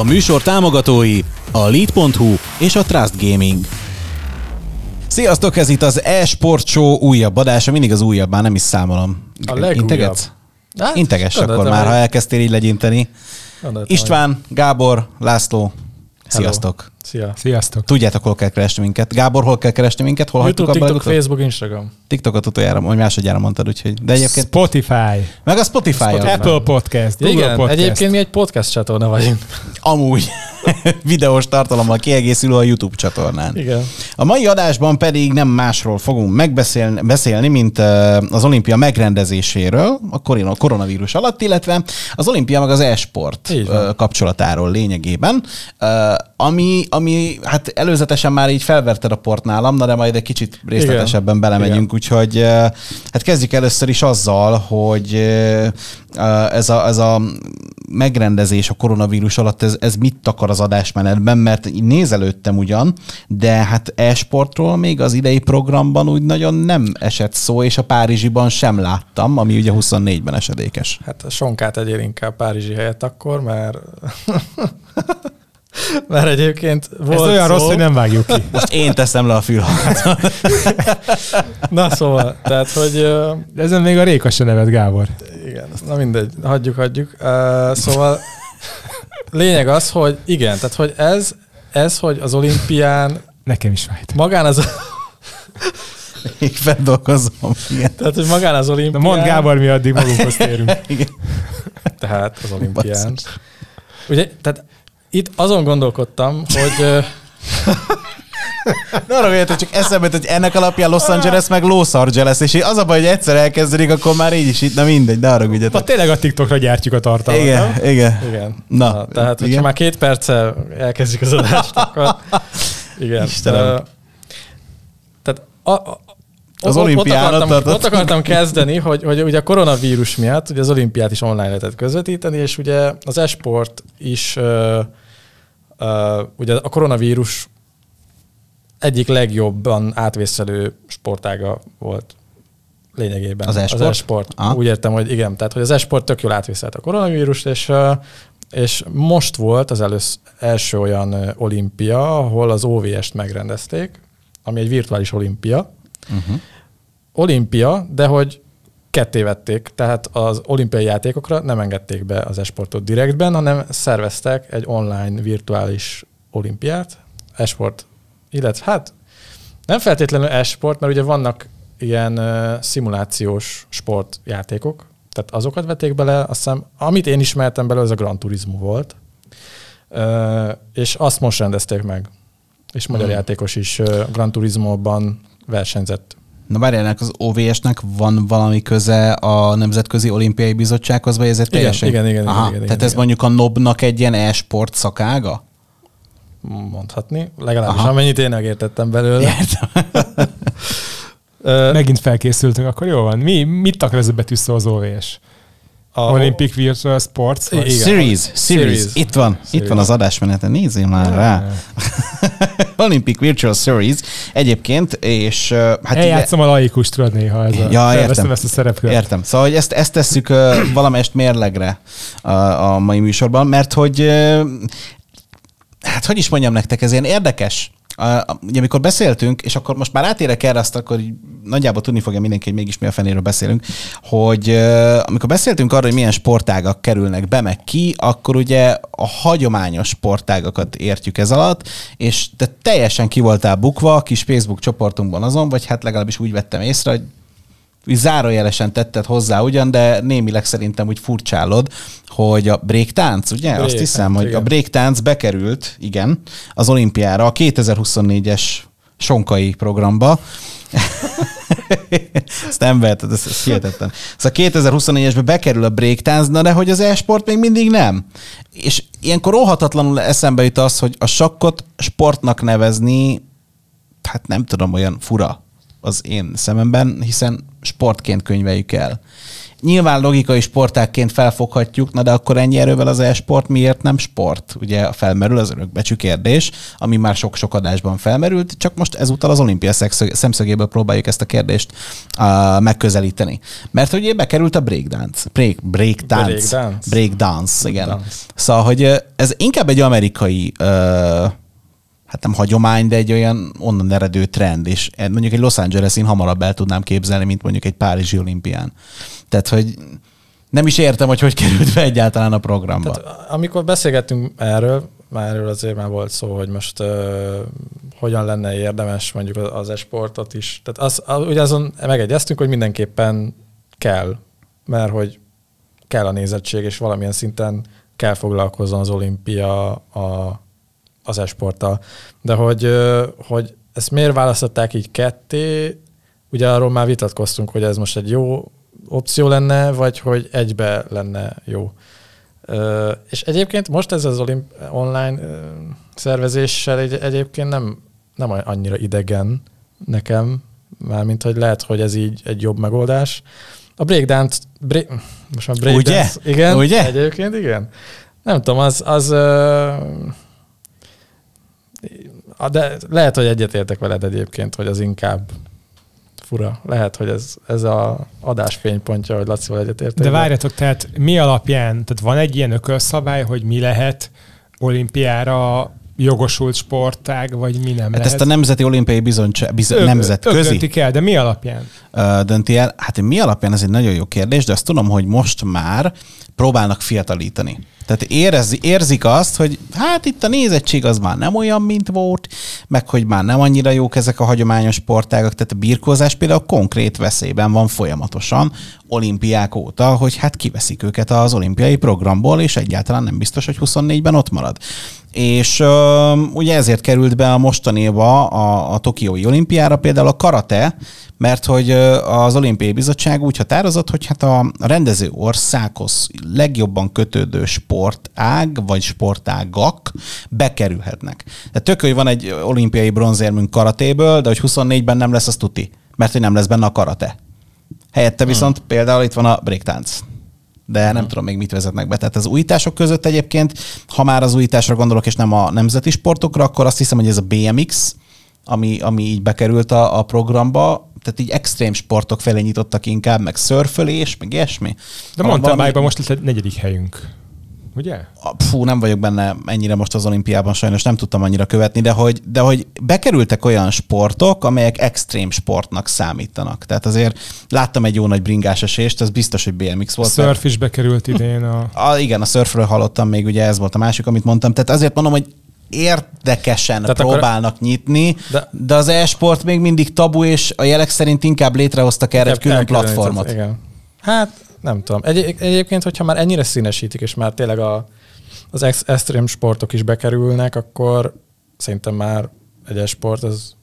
A műsor támogatói a Lead.hu és a Trust Gaming. Sziasztok, ez itt az e-sport show újabb adása, mindig az újabb, már nem is számolom. A legújabb. Integetsz? Hát, Integes akkor már, ha elkezdtél így legyinteni. gondoltam, István, Gábor, László, sziasztok. Szia. Sziasztok! Tudjátok, hol kell keresni minket. Gábor, hol kell keresni minket? Hol YouTube, TikTok, legutóbb? Facebook, Instagram. TikTokot utoljára, vagy másodjára mondtad, úgyhogy. De egyébként, Spotify, meg a Spotify, Spotify. Apple Podcast, Google Igen, Podcast. egyébként mi egy podcast csatorna vagyunk. amúgy videós tartalommal kiegészülő a YouTube csatornán. Igen. A mai adásban pedig nem másról fogunk megbeszélni, beszélni, mint ö, az olimpia megrendezéséről a koronavírus alatt, illetve az olimpia meg az e-sport ö, kapcsolatáról lényegében, Ö, ami, ami hát előzetesen már így felverted a port nálam, na de majd egy kicsit részletesebben Igen. belemegyünk, úgyhogy ö, hát kezdjük először is azzal, hogy ö, ö, ez a, ez a megrendezés a koronavírus alatt, ez, ez mit takar az adásmenetben, mert nézelődtem ugyan, de hát e-sportról még az idei programban úgy nagyon nem esett szó, és a Párizsiban sem láttam, ami ugye 24-ben esedékes. Hát a sonkát egyél inkább Párizsi helyett akkor, mert... mert egyébként volt Ez olyan szó. rossz, hogy nem vágjuk ki. Most én teszem le a fülhallgatót. Na szóval, tehát, hogy... De ezen még a Réka se nevet, Gábor. Igen, na mindegy, hagyjuk, hagyjuk. Uh, szóval lényeg az, hogy igen, tehát hogy ez, ez, hogy az olimpián Nekem is fájt. magán az, Még feldolgozom. Igen. tehát hogy magán az olimpián, mondd Gábor, mi addig magunkhoz térünk. Igen. tehát az olimpián. Ugye, tehát itt azon gondolkodtam, hogy De arra gondoltam, csak eszembe hogy ennek alapján Los Angeles meg Los Angeles, és az a baj, hogy egyszer elkezdődik, akkor már így is itt, na mindegy, de arra ügyetek. tényleg a TikTokra gyártjuk a tartalmat. Igen, nem? igen. igen. Na, Na tehát, hogyha igen. már két perccel elkezdjük az adást, akkor igen. Istenem. Ö, tehát a, a, Az ott- olimpián ott akartam, ott akartam kezdeni, hogy, hogy ugye a koronavírus miatt ugye az olimpiát is online lehetett közvetíteni, és ugye az esport is uh, uh, ugye a koronavírus egyik legjobban átvészelő sportága volt lényegében. Az e-sport? Az e-sport. Aha. Úgy értem, hogy igen, tehát hogy az e-sport tök jól átvészelte a koronavírust, és, és most volt az elősz, első olyan olimpia, ahol az OVS-t megrendezték, ami egy virtuális olimpia, Uh-huh. olimpia, de hogy ketté vették, tehát az olimpiai játékokra nem engedték be az esportot direktben, hanem szerveztek egy online virtuális olimpiát, esport, illetve hát nem feltétlenül esport, mert ugye vannak ilyen uh, szimulációs sportjátékok, tehát azokat vették bele, azt hiszem, amit én ismertem belőle, az a Gran Turismo volt, uh, és azt most rendezték meg. És magyar Hmm. játékos is uh, Gran Turismo-ban versenyzett. Na várjál, ennek az OVS-nek van valami köze a Nemzetközi Olimpiai Bizottsághoz, vagy ezért Igen, teljesen? igen, igen, Aha, igen, igen, Tehát ez igen. mondjuk a NOB-nak egy ilyen e-sport szakága? mondhatni, legalábbis Aha. amennyit én megértettem belőle. Értem. Megint felkészültünk, akkor jó van. Mi, mit takar ez a betűszó az OVS? A, Olympic Virtual Sports? Igen. Series, series, Series. Itt van, itt Series. van az adásmeneten, nézzél már rá. Olympic Virtual Series egyébként, és hát ugye- Eljátszom a laikus, tudod néha ez a, Ja, értem. ezt a szerepkört. Értem. Szóval, hogy ezt, ezt tesszük ö, valamelyest mérlegre a, a mai műsorban, mert hogy ö, hát hogy is mondjam nektek, ez ilyen érdekes. Ugye amikor beszéltünk, és akkor most már átérek erre, azt akkor nagyjából tudni fogja mindenki, hogy mégis mi a fenéről beszélünk, hogy amikor beszéltünk arról, hogy milyen sportágak kerülnek be, meg ki, akkor ugye a hagyományos sportágakat értjük ez alatt, és te teljesen ki voltál bukva a kis Facebook csoportunkban azon, vagy hát legalábbis úgy vettem észre, hogy zárójelesen tetted hozzá ugyan, de némileg szerintem úgy furcsálod, hogy a breaktánc, ugye? Azt Breaktánc, hiszem, hogy a igen. breaktánc bekerült, igen, az olimpiára, a 2024-es sonkai programba. Ezt nem veheted, ez, ez hihetetlen. Szóval 2024-esbe bekerül a breaktánc, na de hogy az e-sport még mindig nem. És ilyenkor óhatatlanul eszembe jut az, hogy a sakkot sportnak nevezni, hát nem tudom, olyan fura az én szememben, hiszen sportként könyveljük el. nyilván logikai sportákként felfoghatjuk, na de akkor ennyi erővel az e-sport miért nem sport? Ugye felmerül az örökbecsű kérdés, ami már sok-sok adásban felmerült, csak most ezúttal az olimpia szemszögéből próbáljuk ezt a kérdést uh, megközelíteni. Mert ugye bekerült a breakdance. Break, breakdance. Breakdance. Breakdance, igen. Breakdance. Szóval, hogy ez inkább egy amerikai uh, hát nem hagyomány, de egy olyan onnan eredő trend, és mondjuk egy Los Angeles-in hamarabb el tudnám képzelni, mint mondjuk egy Párizsi olimpián. Tehát, hogy nem is értem, hogy hogy került be egyáltalán a programba. Tehát, amikor beszélgettünk erről, már erről azért már volt szó, hogy most uh, hogyan lenne érdemes mondjuk az esportot is. Tehát az, az, ugye azon megegyeztünk, hogy mindenképpen kell, mert hogy kell a nézettség, és valamilyen szinten kell foglalkozzon az olimpia a az esporttal. De hogy, hogy ezt miért választották így ketté, ugye arról már vitatkoztunk, hogy ez most egy jó opció lenne, vagy hogy egybe lenne jó. És egyébként most ez az olimp- online szervezéssel egy, egyébként nem, nem annyira idegen nekem, mármint, hogy lehet, hogy ez így egy jobb megoldás. A breakdance, break, most már breakdance, Ugye? igen, Ugye? egyébként igen. Nem tudom, az, az de lehet, hogy egyetértek veled egyébként, hogy az inkább fura. Lehet, hogy ez, ez a adás fénypontja, hogy Lacival egyetértek. De várjatok, tehát mi alapján, tehát van egy ilyen ökölszabály, hogy mi lehet olimpiára jogosult sportág, vagy mi nem hát lehet? ezt a Nemzeti Olimpiai Bizottság, biz, Ök, nemzetközi... döntik el, de mi alapján? Ö, dönti el? Hát mi alapján, ez egy nagyon jó kérdés, de azt tudom, hogy most már próbálnak fiatalítani. Tehát érzi, érzik azt, hogy hát itt a nézettség az már nem olyan, mint volt, meg hogy már nem annyira jók ezek a hagyományos sportágak, tehát a birkózás például konkrét veszélyben van folyamatosan olimpiák óta, hogy hát kiveszik őket az olimpiai programból, és egyáltalán nem biztos, hogy 24-ben ott marad. És uh, ugye ezért került be a mostaniba a, a Tokiói olimpiára például a karate, mert hogy az olimpiai bizottság úgy határozott, hogy hát a rendező országhoz legjobban kötődő sportág vagy sportágak bekerülhetnek. Tehát tök, hogy van egy olimpiai bronzérmünk karatéből, de hogy 24-ben nem lesz, az tuti, mert hogy nem lesz benne a karate. Helyette viszont hmm. például itt van a breaktánc de nem hmm. tudom még mit vezetnek be. Tehát az újítások között egyébként, ha már az újításra gondolok, és nem a nemzeti sportokra, akkor azt hiszem, hogy ez a BMX, ami, ami így bekerült a, a programba, tehát így extrém sportok felé nyitottak inkább, meg szörfölés, meg ilyesmi. De mondtam, valami... most lett egy negyedik helyünk. Ugye? Fú, nem vagyok benne ennyire most az olimpiában, sajnos nem tudtam annyira követni, de hogy, de hogy bekerültek olyan sportok, amelyek extrém sportnak számítanak. Tehát azért láttam egy jó nagy bringás esést, ez biztos, hogy BMX volt. A surf is bekerült idén. A... a... igen, a surfről hallottam még, ugye ez volt a másik, amit mondtam. Tehát azért mondom, hogy érdekesen Tehát próbálnak akkor... nyitni, de... de az e-sport még mindig tabu, és a jelek szerint inkább létrehoztak erre egy külön platformot. Igen. Hát nem tudom. Egy, egyébként, hogyha már ennyire színesítik, és már tényleg a, az extrém sportok is bekerülnek, akkor szerintem már egy e-sport az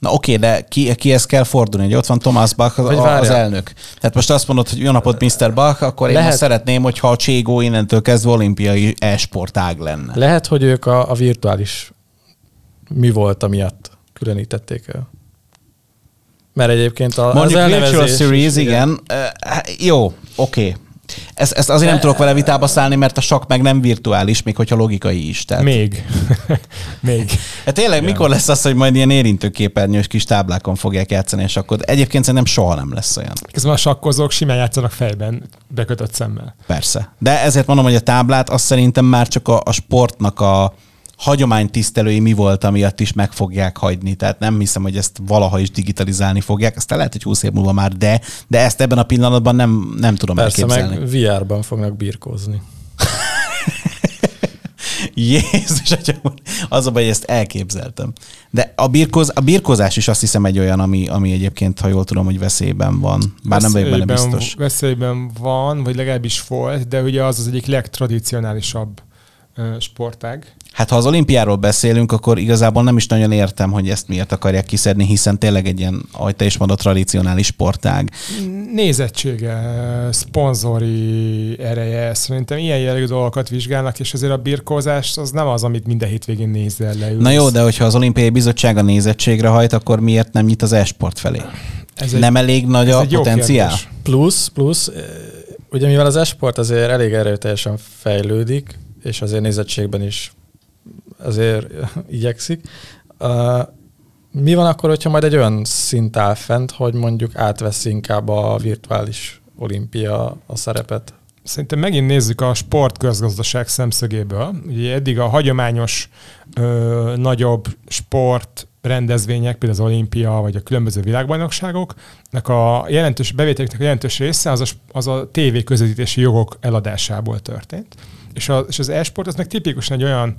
Na oké, de ki, kihez kell fordulni? Hogy ott van Thomas Bach, az, az elnök. Tehát most azt mondod, hogy jó napot, Mr. Bach, akkor Lehet. én most szeretném, hogyha a Cségó innentől kezdve olimpiai e-sportág lenne. Lehet, hogy ők a, a virtuális mi volt, amiatt különítették el. Mert egyébként a, Mondjuk az Virtual Series, igen. igen. Uh, jó, oké. Okay. Ezt, ezt azért nem tudok vele vitába szállni, mert a sakk meg nem virtuális, még hogyha logikai is. Tehát... Még. még. Hát tényleg, Igen. mikor lesz az, hogy majd ilyen érintőképernyős kis táblákon fogják játszani a sakkot? Egyébként szerintem soha nem lesz olyan. Közben a sakkozók simán játszanak fejben, bekötött szemmel. Persze. De ezért mondom, hogy a táblát azt szerintem már csak a, a sportnak a, hagyománytisztelői mi volt, amiatt is meg fogják hagyni. Tehát nem hiszem, hogy ezt valaha is digitalizálni fogják. Aztán lehet, hogy 20 év múlva már de, de ezt ebben a pillanatban nem, nem tudom Persze, elképzelni. meg VR-ban fognak birkózni. Jézus, az a baj, hogy ezt elképzeltem. De a, birkóz, a birkózás is azt hiszem egy olyan, ami, ami egyébként, ha jól tudom, hogy veszélyben van. Bár nem vagyok benne biztos. Veszélyben van, vagy legalábbis volt, de ugye az az egyik legtradicionálisabb sportág. Hát ha az olimpiáról beszélünk, akkor igazából nem is nagyon értem, hogy ezt miért akarják kiszedni, hiszen tényleg egy ilyen, ahogy te is mondod, tradicionális sportág. Nézettsége, szponzori ereje, szerintem ilyen jellegű dolgokat vizsgálnak, és azért a birkózás az nem az, amit minden hétvégén nézel le. Na jó, de hogyha az olimpiai bizottság a nézettségre hajt, akkor miért nem nyit az e-sport felé? Ez Nem elég nagy ez a egy potenciál? Plusz, plusz, ugye mivel az esport azért elég erőteljesen fejlődik, és azért nézettségben is azért igyekszik, uh, mi van akkor, hogyha majd egy olyan szint áll fent, hogy mondjuk átveszi inkább a virtuális olimpia a szerepet? Szerintem megint nézzük a sportközgazdaság szemszögéből. Ugye eddig a hagyományos ö, nagyobb sport rendezvények, például az olimpia, vagy a különböző világbajnokságoknak a jelentős bevételeknek a jelentős része az a, az a TV közvetítési jogok eladásából történt. És, a, és az e-sport az meg tipikusan egy olyan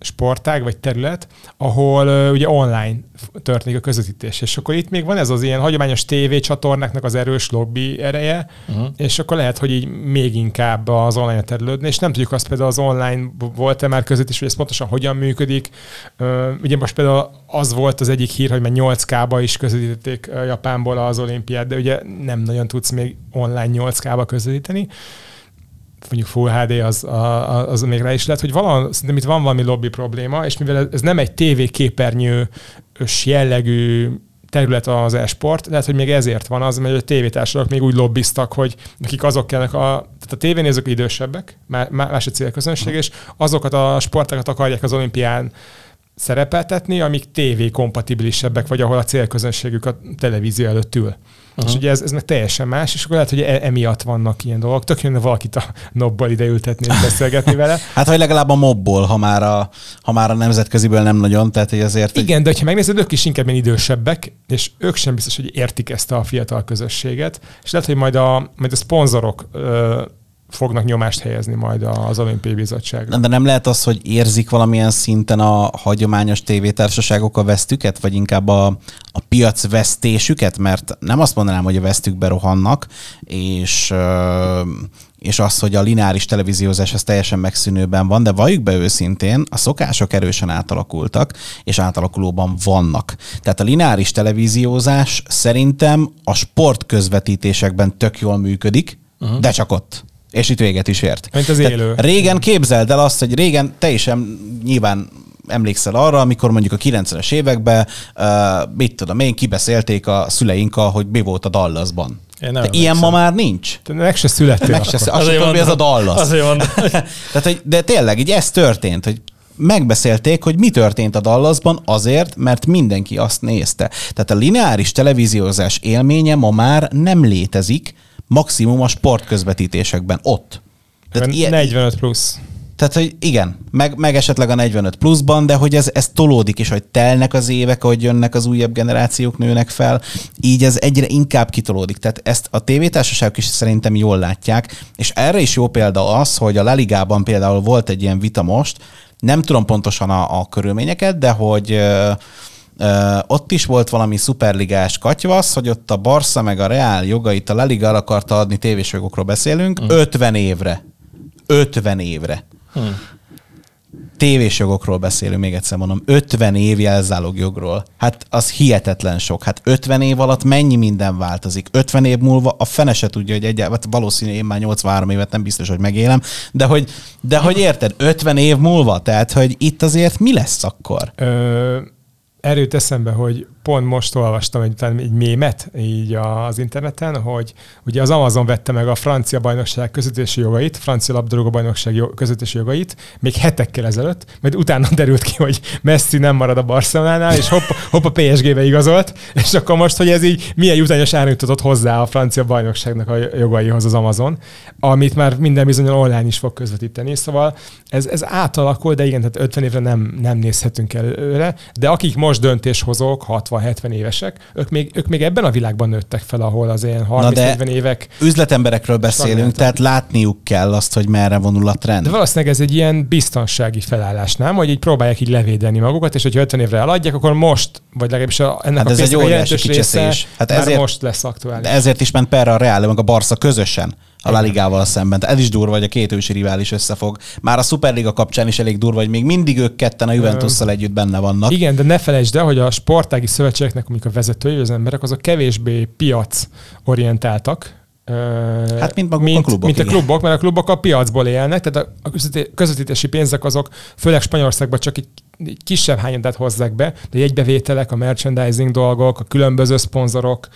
sportág vagy terület, ahol uh, ugye online történik a közvetítés. És akkor itt még van ez az ilyen hagyományos TV csatornáknak az erős lobby ereje, uh-huh. és akkor lehet, hogy így még inkább az online terülődni, és nem tudjuk azt például az online volt-e már közvetítés, hogy ez pontosan hogyan működik. Uh, ugye most például az volt az egyik hír, hogy már 8K-ba is közvetítették Japánból az olimpiát, de ugye nem nagyon tudsz még online 8K-ba közvetíteni mondjuk Full HD az, az, az még rá is lehet, hogy valami, szerintem itt van valami lobby probléma, és mivel ez nem egy TV képernyős jellegű terület az e-sport, lehet, hogy még ezért van az, mert a tévétársadalmak még úgy lobbiztak, hogy nekik azok kellnek a, tehát a tévénézők idősebbek, más a célközönség, és azokat a sportákat akarják az olimpián szerepeltetni, amik TV kompatibilisebbek, vagy ahol a célközönségük a televízió előtt ül. Uh-huh. És ugye ez, ez meg teljesen más, és akkor lehet, hogy e- emiatt vannak ilyen dolgok. Tök jönne valakit a nobbal ideültetni és beszélgetni vele. hát, vagy legalább a mobból, ha már a, ha már a nemzetköziből nem nagyon, tehát hogy azért... Igen, de ha megnézed, ők is inkább ilyen idősebbek, és ők sem biztos, hogy értik ezt a fiatal közösséget, és lehet, hogy majd a, majd a szponzorok ö, fognak nyomást helyezni majd az olimpiai bizottságra. De nem lehet az, hogy érzik valamilyen szinten a hagyományos tévétársaságok a vesztüket, vagy inkább a, a piac vesztésüket, mert nem azt mondanám, hogy a vesztükbe rohannak, és, és az, hogy a lineáris televíziózás az teljesen megszűnőben van, de valljuk be őszintén, a szokások erősen átalakultak, és átalakulóban vannak. Tehát a lineáris televíziózás szerintem a sportközvetítésekben tök jól működik, uh-huh. de csak ott. És itt véget is ért. Mint az élő. Tehát régen képzeld el azt, hogy régen te is nyilván emlékszel arra, amikor mondjuk a 90-es években, uh, mit tudom én, kibeszélték a szüleinkkal, hogy mi volt a Dallasban. Én nem de ilyen ma már nincs. Te meg se születtél. Meg se. Azt tudom, ez a Dallas. Azért van. Tehát, hogy, de tényleg, így ez történt, hogy megbeszélték, hogy mi történt a Dallasban azért, mert mindenki azt nézte. Tehát a lineáris televíziózás élménye ma már nem létezik, maximum a sportközvetítésekben ott. Tehát 45 plusz. Tehát, hogy igen, meg, meg esetleg a 45 pluszban, de hogy ez, ez tolódik, és hogy telnek az évek, hogy jönnek az újabb generációk, nőnek fel, így ez egyre inkább kitolódik. Tehát ezt a tévétársaságok is szerintem jól látják, és erre is jó példa az, hogy a Leligában például volt egy ilyen vita most, nem tudom pontosan a, a körülményeket, de hogy Uh, ott is volt valami szuperligás katyvasz, hogy ott a Barca meg a Real jogait a La Liga akarta adni, tévésjogokról beszélünk, hmm. 50 évre. 50 évre. Hmm. Tévésjogokról beszélünk, még egyszer mondom, 50 év jogról. Hát az hihetetlen sok. Hát 50 év alatt mennyi minden változik. 50 év múlva a fene se tudja, hogy egyáltalán, hát valószínű én már 83 évet nem biztos, hogy megélem, de hogy, de hogy érted, 50 év múlva, tehát hogy itt azért mi lesz akkor? Ö- erőt eszembe, hogy pont most olvastam egy, egy mémet így az interneten, hogy ugye az Amazon vette meg a francia bajnokság közvetési jogait, francia labdarúgó bajnokság közvetési jogait, még hetekkel ezelőtt, majd utána derült ki, hogy Messi nem marad a Barcelonánál, és hopp, hopp a PSG-be igazolt, és akkor most, hogy ez így milyen jutányos árnyújtatott hozzá a francia bajnokságnak a jogaihoz az Amazon, amit már minden bizony online is fog közvetíteni, szóval ez, ez átalakul, de igen, tehát 50 évre nem, nem nézhetünk előre, de akik most döntéshozók, 60 60-70 évesek, ők még, ők még ebben a világban nőttek fel, ahol az ilyen 30-40 évek. Üzletemberekről beszélünk, tehát látniuk kell azt, hogy merre vonul a trend. De valószínűleg ez egy ilyen biztonsági felállás, nem? Hogy így próbálják így levédeni magukat, és hogyha 50 évre eladják, akkor most, vagy legalábbis a, ennek hát a ez egy jelentős része hát ezért, most lesz aktuális. De ezért is ment perre a Real, meg a Barca közösen a La Ligával szemben. Tehát ez is durva, hogy a két ősi rivális összefog. Már a Superliga kapcsán is elég durva, hogy még mindig ők ketten a Juventusszal együtt benne vannak. Igen, de ne felejtsd el, hogy a sportági szövetségeknek, amik a vezetői, az emberek, azok kevésbé piac orientáltak, Hát, mint maguk mint, a klubok. Mint igen. a klubok, mert a klubok a piacból élnek, tehát a közvetítési pénzek azok, főleg Spanyolországban csak így kisebb hányadát hozzák be, de jegybevételek, a merchandising dolgok, a különböző szponzorok,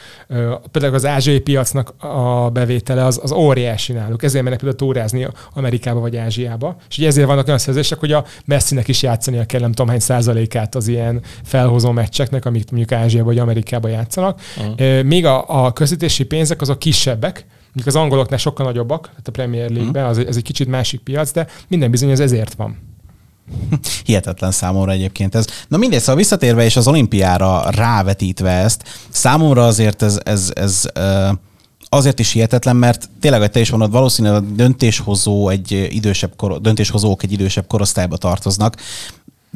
például az ázsiai piacnak a bevétele az, az óriási náluk. Ezért mennek például túrázni Amerikába vagy Ázsiába. És ugye ezért vannak olyan szerzések, hogy a Messinek is játszania kell nem tudom hány százalékát az ilyen felhozó meccseknek, amik mondjuk Ázsiába vagy Amerikába játszanak. Uh-huh. Még a, a közvetítési pénzek azok kisebbek, Mondjuk az angoloknál sokkal nagyobbak, tehát a Premier League-ben, az, ez egy kicsit másik piac, de minden bizony ez ezért van. Hihetetlen számomra egyébként ez. Na mindegy, szóval visszatérve és az olimpiára rávetítve ezt, számomra azért ez, ez, ez azért is hihetetlen, mert tényleg, hogy te is mondod, valószínűleg a döntéshozó egy idősebb kor, döntéshozók egy idősebb korosztályba tartoznak,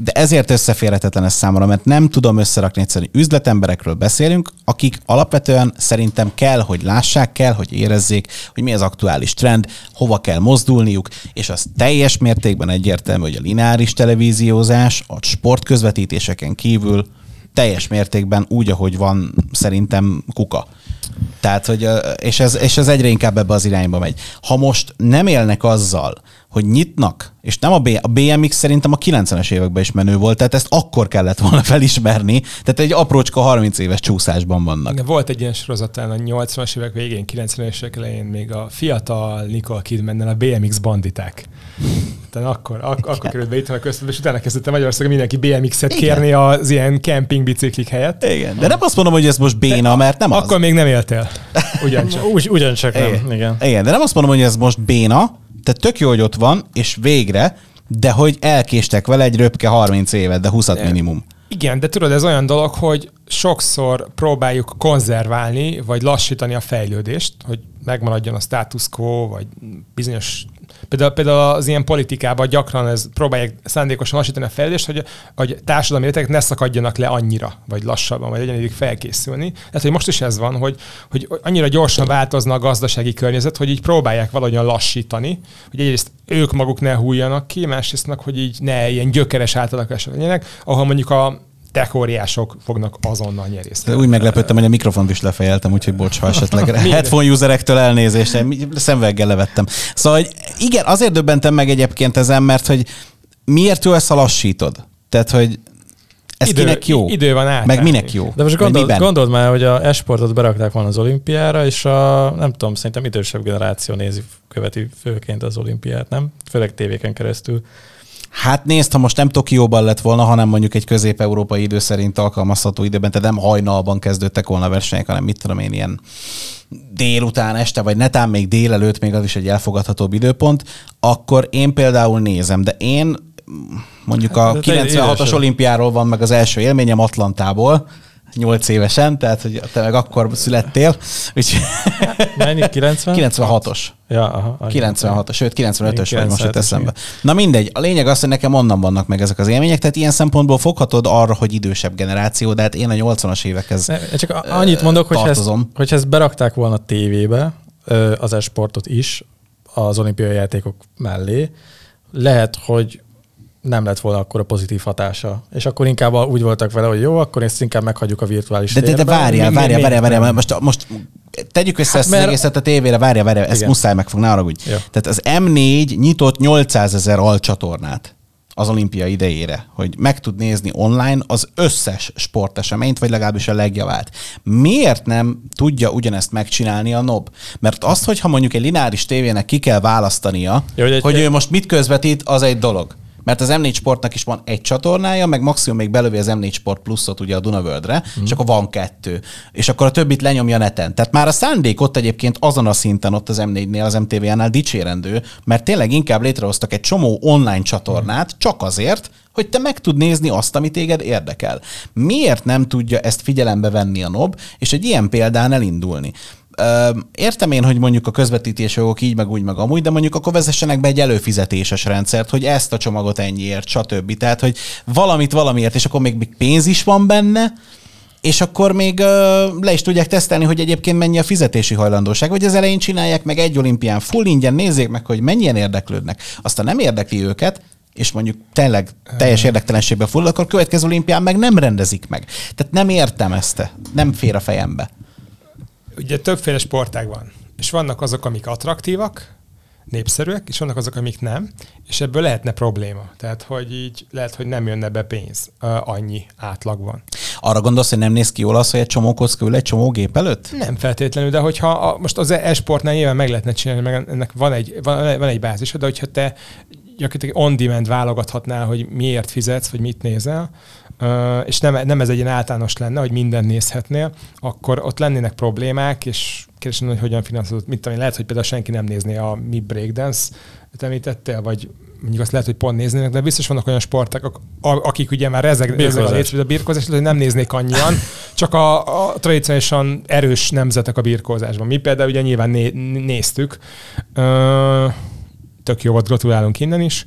de ezért összeférhetetlen ez számomra, mert nem tudom összerakni egyszerűen. Üzletemberekről beszélünk, akik alapvetően szerintem kell, hogy lássák, kell, hogy érezzék, hogy mi az aktuális trend, hova kell mozdulniuk, és az teljes mértékben egyértelmű, hogy a lineáris televíziózás a sportközvetítéseken kívül teljes mértékben úgy, ahogy van, szerintem kuka. Tehát, hogy, és ez, és ez egyre inkább ebbe az irányba megy. Ha most nem élnek azzal, hogy nyitnak, és nem a, B, a BMX szerintem a 90-es években is menő volt, tehát ezt akkor kellett volna felismerni, tehát egy aprócska 30 éves csúszásban vannak. Volt egy ilyen sorozatán a 80-as évek végén, 90-es évek elején még a fiatal Nicole kidman a BMX banditák. Tehát akkor, ak- akkor került be itt a köztudás, és utána kezdett Magyarországon mindenki BMX-et Igen. kérni az ilyen camping biciklik helyett. Igen, de nem azt mondom, hogy ez most béna, mert nem az. Akkor még nem éltél. Ugyancsak. Ugy, ugyancsak nem. Igen. Igen. Igen, de nem azt mondom, hogy ez most béna, tehát tök jó, hogy ott van, és végre, de hogy elkéstek vele egy röpke 30 évet, de 20 minimum. Igen, de tudod, ez olyan dolog, hogy sokszor próbáljuk konzerválni, vagy lassítani a fejlődést, hogy megmaradjon a status quo, vagy bizonyos Például, például az ilyen politikában gyakran ez próbálják szándékosan lassítani a fejlődést, hogy, hogy társadalmi rétegek ne szakadjanak le annyira, vagy lassabban, vagy legyen felkészülni. Tehát, hogy most is ez van, hogy, hogy annyira gyorsan változna a gazdasági környezet, hogy így próbálják valahogyan lassítani, hogy egyrészt ők maguk ne hújjanak ki, másrészt hogy így ne ilyen gyökeres átalakulások legyenek, ahol mondjuk a tech óriások fognak azonnal nyerészni. Úgy meglepődtem, hogy a mikrofont is lefejeltem, úgyhogy bocs, ha esetleg headphone userektől elnézést, szemveggel levettem. Szóval hogy igen, azért döbbentem meg egyébként ezen, mert hogy miért jó ezt a lassítod? Tehát, hogy ez idő, kinek jó? Idő van át. Meg minek jó? De most gondold, gondold már, hogy a esportot berakták volna az olimpiára, és a, nem tudom, szerintem idősebb generáció nézi, követi főként az olimpiát, nem? Főleg tévéken keresztül. Hát nézd, ha most nem Tokióban lett volna, hanem mondjuk egy közép-európai idő szerint alkalmazható időben, tehát nem hajnalban kezdődtek volna a versenyek, hanem mit tudom én, ilyen délután, este, vagy netán még délelőtt, még az is egy elfogadhatóbb időpont, akkor én például nézem, de én mondjuk a 96-os hát, olimpiáról van meg az első élményem Atlantából, 8 évesen, tehát hogy te meg akkor születtél. Úgyhogy... Mennyi? 90? 96-os. Ja, aha, 96-os, sőt 95-ös vagy most jut eszembe. Na mindegy, a lényeg az, hogy nekem onnan vannak meg ezek az élmények, tehát ilyen szempontból foghatod arra, hogy idősebb generáció, de hát én a 80-as évekhez Csak annyit mondok, hogy ezt, hogy ezt berakták volna tévébe, az esportot is, az olimpiai játékok mellé, lehet, hogy nem lett volna akkor a pozitív hatása. És akkor inkább úgy voltak vele, hogy jó, akkor ezt inkább meghagyjuk a virtuális De, de, de várjál, várjál, várjál, várjál, most, most tegyük össze hát, ezt mert... az egészet a tévére, várjál, várjál, ezt Igen. muszáj meg fog, ne úgy. Tehát az M4 nyitott 800 ezer alcsatornát az olimpia idejére, hogy meg tud nézni online az összes sporteseményt, vagy legalábbis a legjavát. Miért nem tudja ugyanezt megcsinálni a NOB? Mert azt, hogyha mondjuk egy lineáris tévének ki kell választania, Jó, hogy, egy, hogy ő most mit közvetít, az egy dolog mert az M4 Sportnak is van egy csatornája, meg maximum még belövi az M4 Sport pluszot ugye a Dunavöldre, mm. és akkor van kettő. És akkor a többit lenyomja neten. Tehát már a szándék ott egyébként azon a szinten ott az M4-nél, az MTV-nál dicsérendő, mert tényleg inkább létrehoztak egy csomó online csatornát, mm. csak azért, hogy te meg tud nézni azt, ami téged érdekel. Miért nem tudja ezt figyelembe venni a NOB, és egy ilyen példán elindulni? Értem én, hogy mondjuk a közvetítési jogok így, meg úgy, meg amúgy, de mondjuk akkor vezessenek be egy előfizetéses rendszert, hogy ezt a csomagot ennyiért, stb. Tehát, hogy valamit valamiért, és akkor még pénz is van benne, és akkor még le is tudják tesztelni, hogy egyébként mennyi a fizetési hajlandóság, hogy az elején csinálják meg egy olimpián full ingyen, nézzék meg, hogy mennyien érdeklődnek. Aztán nem érdekli őket, és mondjuk tényleg teljes érdektelenségbe full, akkor következő olimpián meg nem rendezik meg. Tehát nem értem ezt, nem fér a fejembe ugye többféle sportág van, és vannak azok, amik attraktívak, népszerűek, és vannak azok, amik nem, és ebből lehetne probléma. Tehát, hogy így lehet, hogy nem jönne be pénz uh, annyi átlagban. Arra gondolsz, hogy nem néz ki jól az, hogy egy csomó kocka ül egy csomó gép előtt? Nem feltétlenül, de hogyha a, most az e-sportnál nyilván meg lehetne csinálni, meg ennek van egy, van, van egy bázis, de hogyha te gyakorlatilag on-demand válogathatnál, hogy miért fizetsz, vagy mit nézel, és nem, nem ez egy ilyen általános lenne, hogy minden nézhetnél, akkor ott lennének problémák, és kérdésem, hogy hogyan finanszírozott, mit tudom lehet, hogy például senki nem nézné a mi breakdance említettél, vagy mondjuk azt lehet, hogy pont néznének, de biztos vannak olyan sportok, akik ugye már rezeg, rezeg a létsz, a birkózás, hogy nem néznék annyian, csak a, a tradicionálisan erős nemzetek a birkózásban. Mi például ugye nyilván né, néztük, tök jó volt, gratulálunk innen is,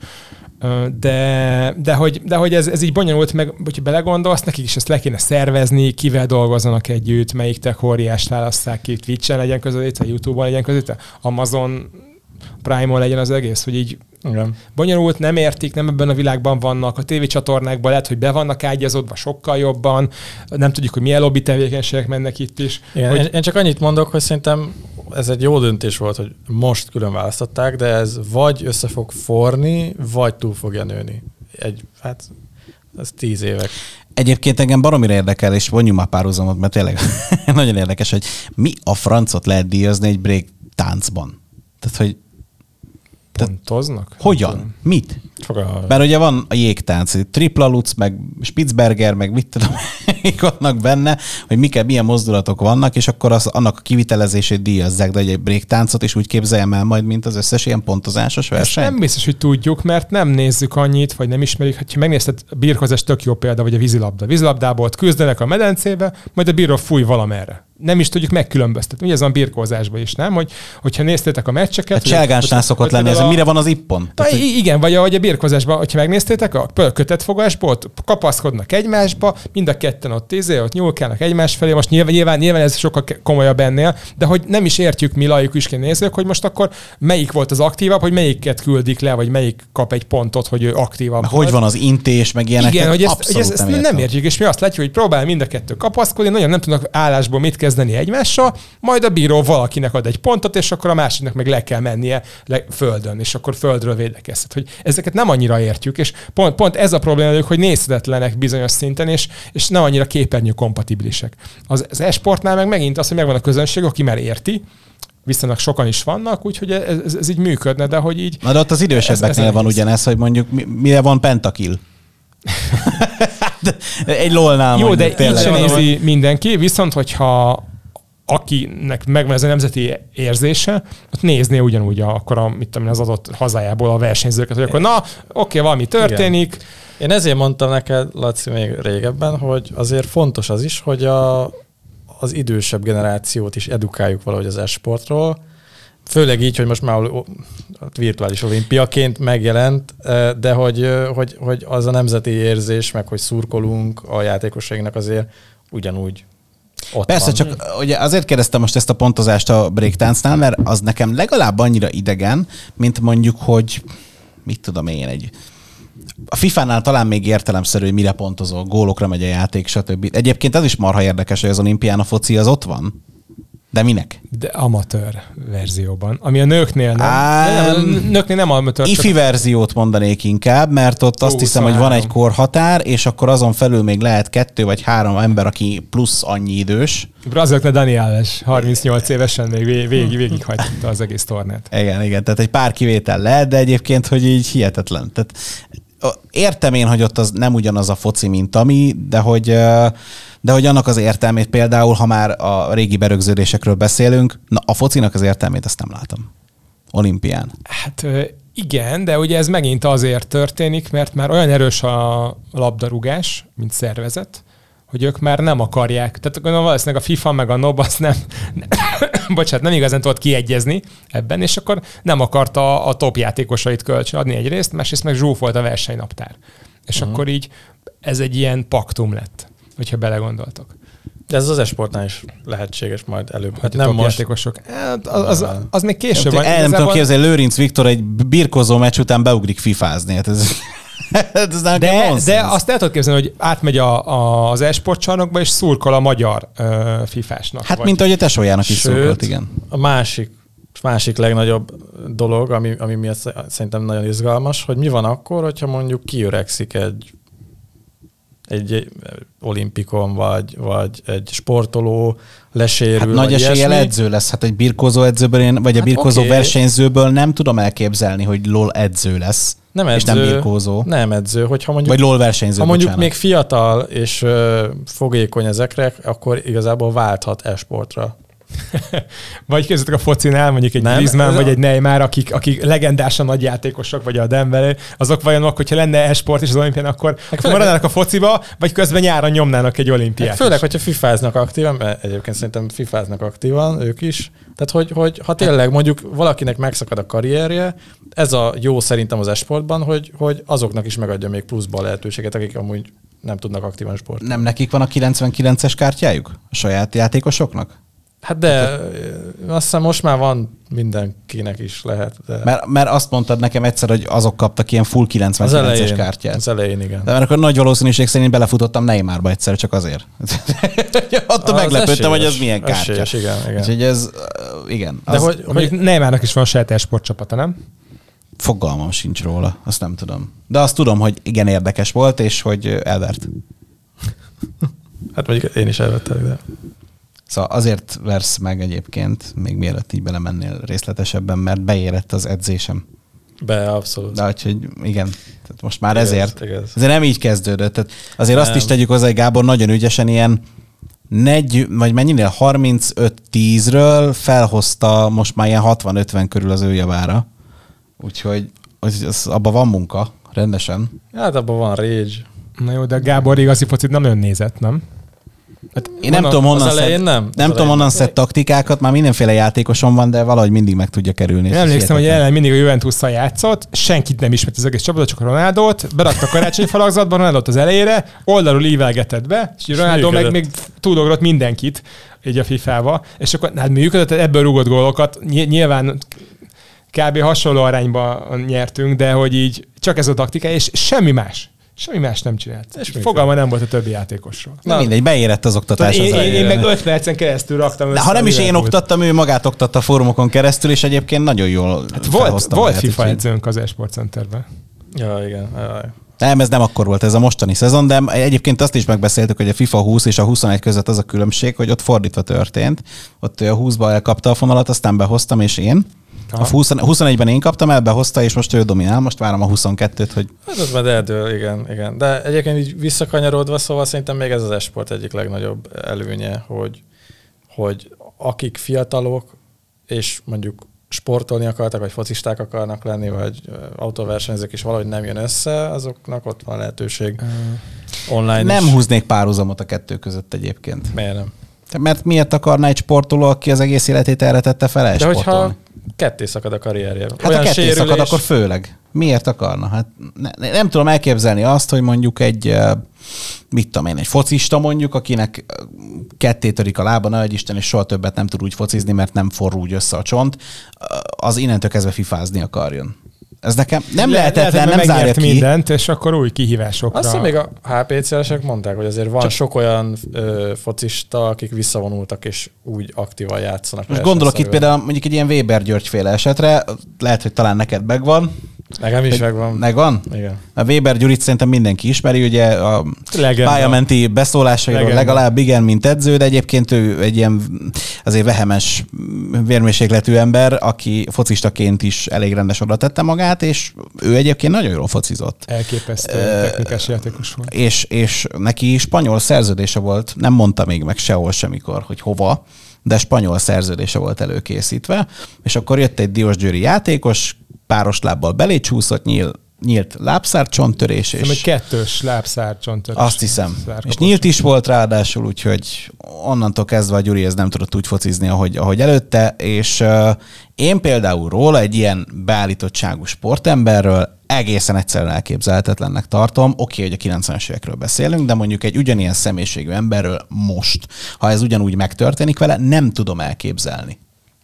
de, de hogy, de hogy ez, ez így bonyolult, meg hogyha belegondolsz, nekik is ezt le kéne szervezni, kivel dolgozzanak együtt, melyik tech óriást választák ki, Twitch-en legyen között, YouTube-on legyen között, Amazon Prime-on legyen az egész, hogy így igen. Bonyolult, nem értik, nem ebben a világban vannak, a tévécsatornákban lehet, hogy be vannak ágyazódva sokkal jobban, nem tudjuk, hogy milyen lobby tevékenységek mennek itt is. Igen, hogy... Én csak annyit mondok, hogy szerintem ez egy jó döntés volt, hogy most külön választották, de ez vagy össze fog forni, vagy túl fogja nőni. Egy, hát ez tíz évek. Egyébként engem baromira érdekel, és vonjunk már párhuzamot, mert tényleg nagyon érdekes, hogy mi a francot lehet díjazni egy break táncban. Tehát, hogy Pontoznak? Hogyan? Mit? Fogal. Mert ugye van a jégtánc, tripla lutz, meg Spitzberger, meg mit tudom, mik vannak benne, hogy mik, milyen mozdulatok vannak, és akkor az, annak a kivitelezését díjazzák, de egy break táncot is úgy képzeljem el majd, mint az összes ilyen pontozásos verseny. Ezt nem biztos, hogy tudjuk, mert nem nézzük annyit, vagy nem ismerik. Hát, ha megnézted, a birkozás tök jó példa, vagy a vízilabda. Vízilabdából küzdenek a medencébe, majd a bíró fúj valamerre nem is tudjuk megkülönböztetni. Ugye ez van birkózásban is, nem? Hogy, hogyha néztétek a meccseket... A cselgánsnál szokott lenni, ez a, mire van az ippon? Tehát, hogy... Igen, vagy a, vagy a birkózásban, hogyha megnéztétek, a kötetfogásból ott kapaszkodnak egymásba, mind a ketten ott tízé, ott nyúlkálnak egymás felé. Most nyilván, nyilván, nyilván ez sokkal komolyabb ennél, de hogy nem is értjük mi is nézők, hogy most akkor melyik volt az aktívabb, hogy melyiket küldik le, vagy melyik kap egy pontot, hogy ő aktívabb. Hogy van az intés, meg ilyenek. Igen, hogy ezt, hogy ezt, ezt nem, nem értjük, és mi azt látjuk, hogy próbál mind a kettő kapaszkodni, nagyon nem tudnak állásból mit kezdeni egymással, majd a bíró valakinek ad egy pontot, és akkor a másiknak meg le kell mennie le, földön, és akkor földről védekezhet. Hogy ezeket nem annyira értjük, és pont, pont ez a probléma, hogy nézhetetlenek bizonyos szinten, és, és nem annyira képernyő kompatibilisek. Az, az esportnál meg megint az, hogy megvan a közönség, aki már érti, viszonylag sokan is vannak, úgyhogy ez, ez, ez így működne, de hogy így... Na de ott az idősebbeknél ez, ez van ugyanez, hogy mondjuk mire van pentakil. egy lolnál Jó, de így sem nézi mindenki, viszont hogyha akinek megvan ez a nemzeti érzése, ott nézné ugyanúgy a, akkor a, mit tudom, az adott hazájából a versenyzőket, hogy akkor na, oké, valami történik. Igen. Én ezért mondtam neked, Laci, még régebben, hogy azért fontos az is, hogy a, az idősebb generációt is edukáljuk valahogy az esportról, Főleg így, hogy most már virtuális olimpiaként megjelent, de hogy, hogy, hogy az a nemzeti érzés, meg hogy szurkolunk a játékosainknak azért ugyanúgy ott Persze, van. csak ugye azért kérdeztem most ezt a pontozást a breakdance mert az nekem legalább annyira idegen, mint mondjuk, hogy mit tudom én, egy a FIFA-nál talán még értelemszerű, hogy mire pontozol, gólokra megy a játék, stb. Egyébként ez is marha érdekes, hogy az olimpián a foci az ott van. De minek? De amatőr verzióban, ami a nőknél nem. Á, nem, nőknél nem amatőr. Ifi csak... verziót mondanék inkább, mert ott azt hiszem, hogy van egy korhatár, és akkor azon felül még lehet kettő vagy három ember, aki plusz annyi idős. Braziloknál Dani Alves, 38 évesen még végig, végig, az egész tornát. Igen, igen, tehát egy pár kivétel lehet, de egyébként, hogy így hihetetlen. Tehát értem én, hogy ott az nem ugyanaz a foci, mint ami, de hogy de hogy annak az értelmét például, ha már a régi berögződésekről beszélünk, na a focinak az értelmét azt nem látom. Olimpián. Hát igen, de ugye ez megint azért történik, mert már olyan erős a labdarúgás, mint szervezet, hogy ők már nem akarják. Tehát gondolom valószínűleg a FIFA meg a NOB azt nem, nem bocsánat, nem igazán tudott kiegyezni ebben, és akkor nem akarta a top játékosait kölcsön adni egyrészt, másrészt meg zsúfolt a versenynaptár. És uh-huh. akkor így ez egy ilyen paktum lett hogyha belegondoltok. De ez az esportnál is lehetséges majd előbb. Hát nem most. Játékosok. Hát az, az, az, még később van. El nem tudom képzelni, Lőrinc Viktor egy birkozó meccs után beugrik fifázni. Hát ez... ez de, de azt el tudod képzelni, hogy átmegy a, a, az esport csarnokba, és szurkol a magyar uh, fifásnak. Hát, vagy. mint ahogy a tesójának is szurkolt, igen. a másik másik legnagyobb dolog, ami, ami miatt szerintem nagyon izgalmas, hogy mi van akkor, hogyha mondjuk kiöregszik egy egy olimpikon, vagy, vagy egy sportoló lesérül. Hát nagy eséllyel edző lesz. Hát egy birkózó edzőből, én, vagy hát a birkózó okay. versenyzőből nem tudom elképzelni, hogy LOL edző lesz. Nem edző, és nem birkózó. Nem edző, hogyha mondjuk... Vagy LOL versenyző, Ha mondjuk bocsánat. még fiatal és ö, fogékony ezekre, akkor igazából válthat esportra. Vagy közöttük a focinál, mondjuk egy Griezmann, vagy a... egy Neymar, akik, akik legendásan nagy játékosok, vagy a Dembele, azok vajon hogyha lenne esport és az olimpián, akkor, hát akkor maradnának a fociba, vagy közben nyáron nyomnának egy olimpiát. Hát főleg, hogyha fifáznak aktívan, mert egyébként szerintem fifáznak aktívan ők is. Tehát, hogy, hogy ha tényleg mondjuk valakinek megszakad a karrierje, ez a jó szerintem az esportban, hogy, hogy azoknak is megadja még pluszba a lehetőséget, akik amúgy nem tudnak aktívan sport. Nem nekik van a 99-es kártyájuk? A saját játékosoknak? Hát de hát, azt hiszem most már van mindenkinek is lehet. De... Mert, mert azt mondtad nekem egyszer, hogy azok kaptak ilyen full 99-es kártyát. Az elején, igen. De mert akkor nagy valószínűség szerint belefutottam Neymarba egyszer, csak azért. Attól meglepődtem, hogy ez milyen kártya. Esélyes, igen, igen. Úgyhogy ez, igen. De az, hogy, hogy Neymarnak is van saját sportcsapata, nem? Fogalmam sincs róla, azt nem tudom. De azt tudom, hogy igen érdekes volt, és hogy elvert. hát mondjuk én is elvettem, de... Szóval azért versz meg egyébként, még mielőtt így belemennél részletesebben, mert beérett az edzésem. Be, abszolút. De úgyhogy igen, tehát most már igaz, ezért. Igaz. Azért nem így kezdődött. Tehát azért nem. azt is tegyük hozzá, hogy Gábor nagyon ügyesen ilyen negy, vagy mennyinél 35-10-ről felhozta most már ilyen 60-50 körül az ő javára. Úgyhogy az, az, abban van munka, rendesen. Hát abban van rage. Na jó, de Gábor igazi focit nem ön nézett, nem? Hát én nem tudom, honnan, szed, nem, nem tudom, honnan szed taktikákat, már mindenféle játékosom van, de valahogy mindig meg tudja kerülni. Én emlékszem, hogy ellen mindig a juventus játszott, senkit nem ismert az egész csapatot, csak a Ronaldot, berakta a karácsonyi falakzatba, Ronaldot az elejére, oldalról ívelgetett be, és Ronaldo meg még túlogrott mindenkit így a FIFA-ba, és akkor hát működött, ebből rúgott gólokat, nyilván kb. hasonló arányban nyertünk, de hogy így csak ez a taktika, és semmi más. Semmi más nem csinált. És fogalma nem volt a többi játékosról. Na, Na mindegy, beérett az oktatás. Én, én, én meg 5 percen keresztül raktam De ha nem is én oktattam, ő magát oktatta a fórumokon keresztül, és egyébként nagyon jól hát volt, volt FIFA edzőnk az Esport Centerben. Ja, igen. Jaj. Nem, ez nem akkor volt, ez a mostani szezon, de egyébként azt is megbeszéltük, hogy a FIFA 20 és a 21 között az a különbség, hogy ott fordítva történt. Ott ő a 20-ba elkapta a fonalat, aztán behoztam, és én. A 20, 21-ben én kaptam el, behozta, és most ő dominál, most várom a 22-t, hogy... Hát az majd eldől, igen, igen. De egyébként így visszakanyarodva, szóval szerintem még ez az esport egyik legnagyobb előnye, hogy, hogy akik fiatalok, és mondjuk sportolni akartak, vagy focisták akarnak lenni, vagy autóversenyzők is valahogy nem jön össze, azoknak ott van lehetőség online Nem is. húznék párhuzamot a kettő között egyébként. Miért nem? Mert miért akarna egy sportoló, aki az egész életét erre tette fel De hogyha ketté szakad a karrierje. Hát Olyan ha ketté sérülés... szakad, akkor főleg. Miért akarna? Hát ne, nem tudom elképzelni azt, hogy mondjuk egy, mit tudom én, egy focista mondjuk, akinek ketté törik a lába, nagy Isten, és soha többet nem tud úgy focizni, mert nem forró úgy össze a csont, az innentől kezdve fifázni akarjon. Ez nekem nem Le, lehetetlen, lehet, nem zárja ki. mindent, és akkor új kihívásokra. Azt még a HPC-esek mondták, hogy azért van Csak sok olyan ö, focista, akik visszavonultak, és úgy aktívan játszanak. Most gondolok itt például mondjuk egy ilyen Weber György féle esetre, lehet, hogy talán neked megvan, Nekem is megvan. Megvan? Igen. A Weber Gyurit szerintem mindenki ismeri, ugye a Legenda. pályamenti beszólásairól Legenda. legalább igen, mint edző, de egyébként ő egy ilyen azért vehemes vérmérsékletű ember, aki focistaként is elég rendes oda tette magát, és ő egyébként nagyon jól focizott. Elképesztő uh, technikás játékos volt. És, és neki spanyol szerződése volt, nem mondta még meg sehol semmikor, hogy hova, de spanyol szerződése volt előkészítve, és akkor jött egy Diós Győri játékos, páros lábbal belécsúszott, nyíl, nyílt lábszárcsontörés. És egy kettős lábszárcsontörés. Azt hiszem. És nyílt is volt ráadásul, úgyhogy onnantól kezdve a Gyuri ez nem tudott úgy focizni, ahogy, ahogy előtte, és uh, én például róla egy ilyen beállítottságú sportemberről egészen egyszerűen elképzelhetetlennek tartom. Oké, okay, hogy a 90-es évekről beszélünk, de mondjuk egy ugyanilyen személyiségű emberről most, ha ez ugyanúgy megtörténik vele, nem tudom elképzelni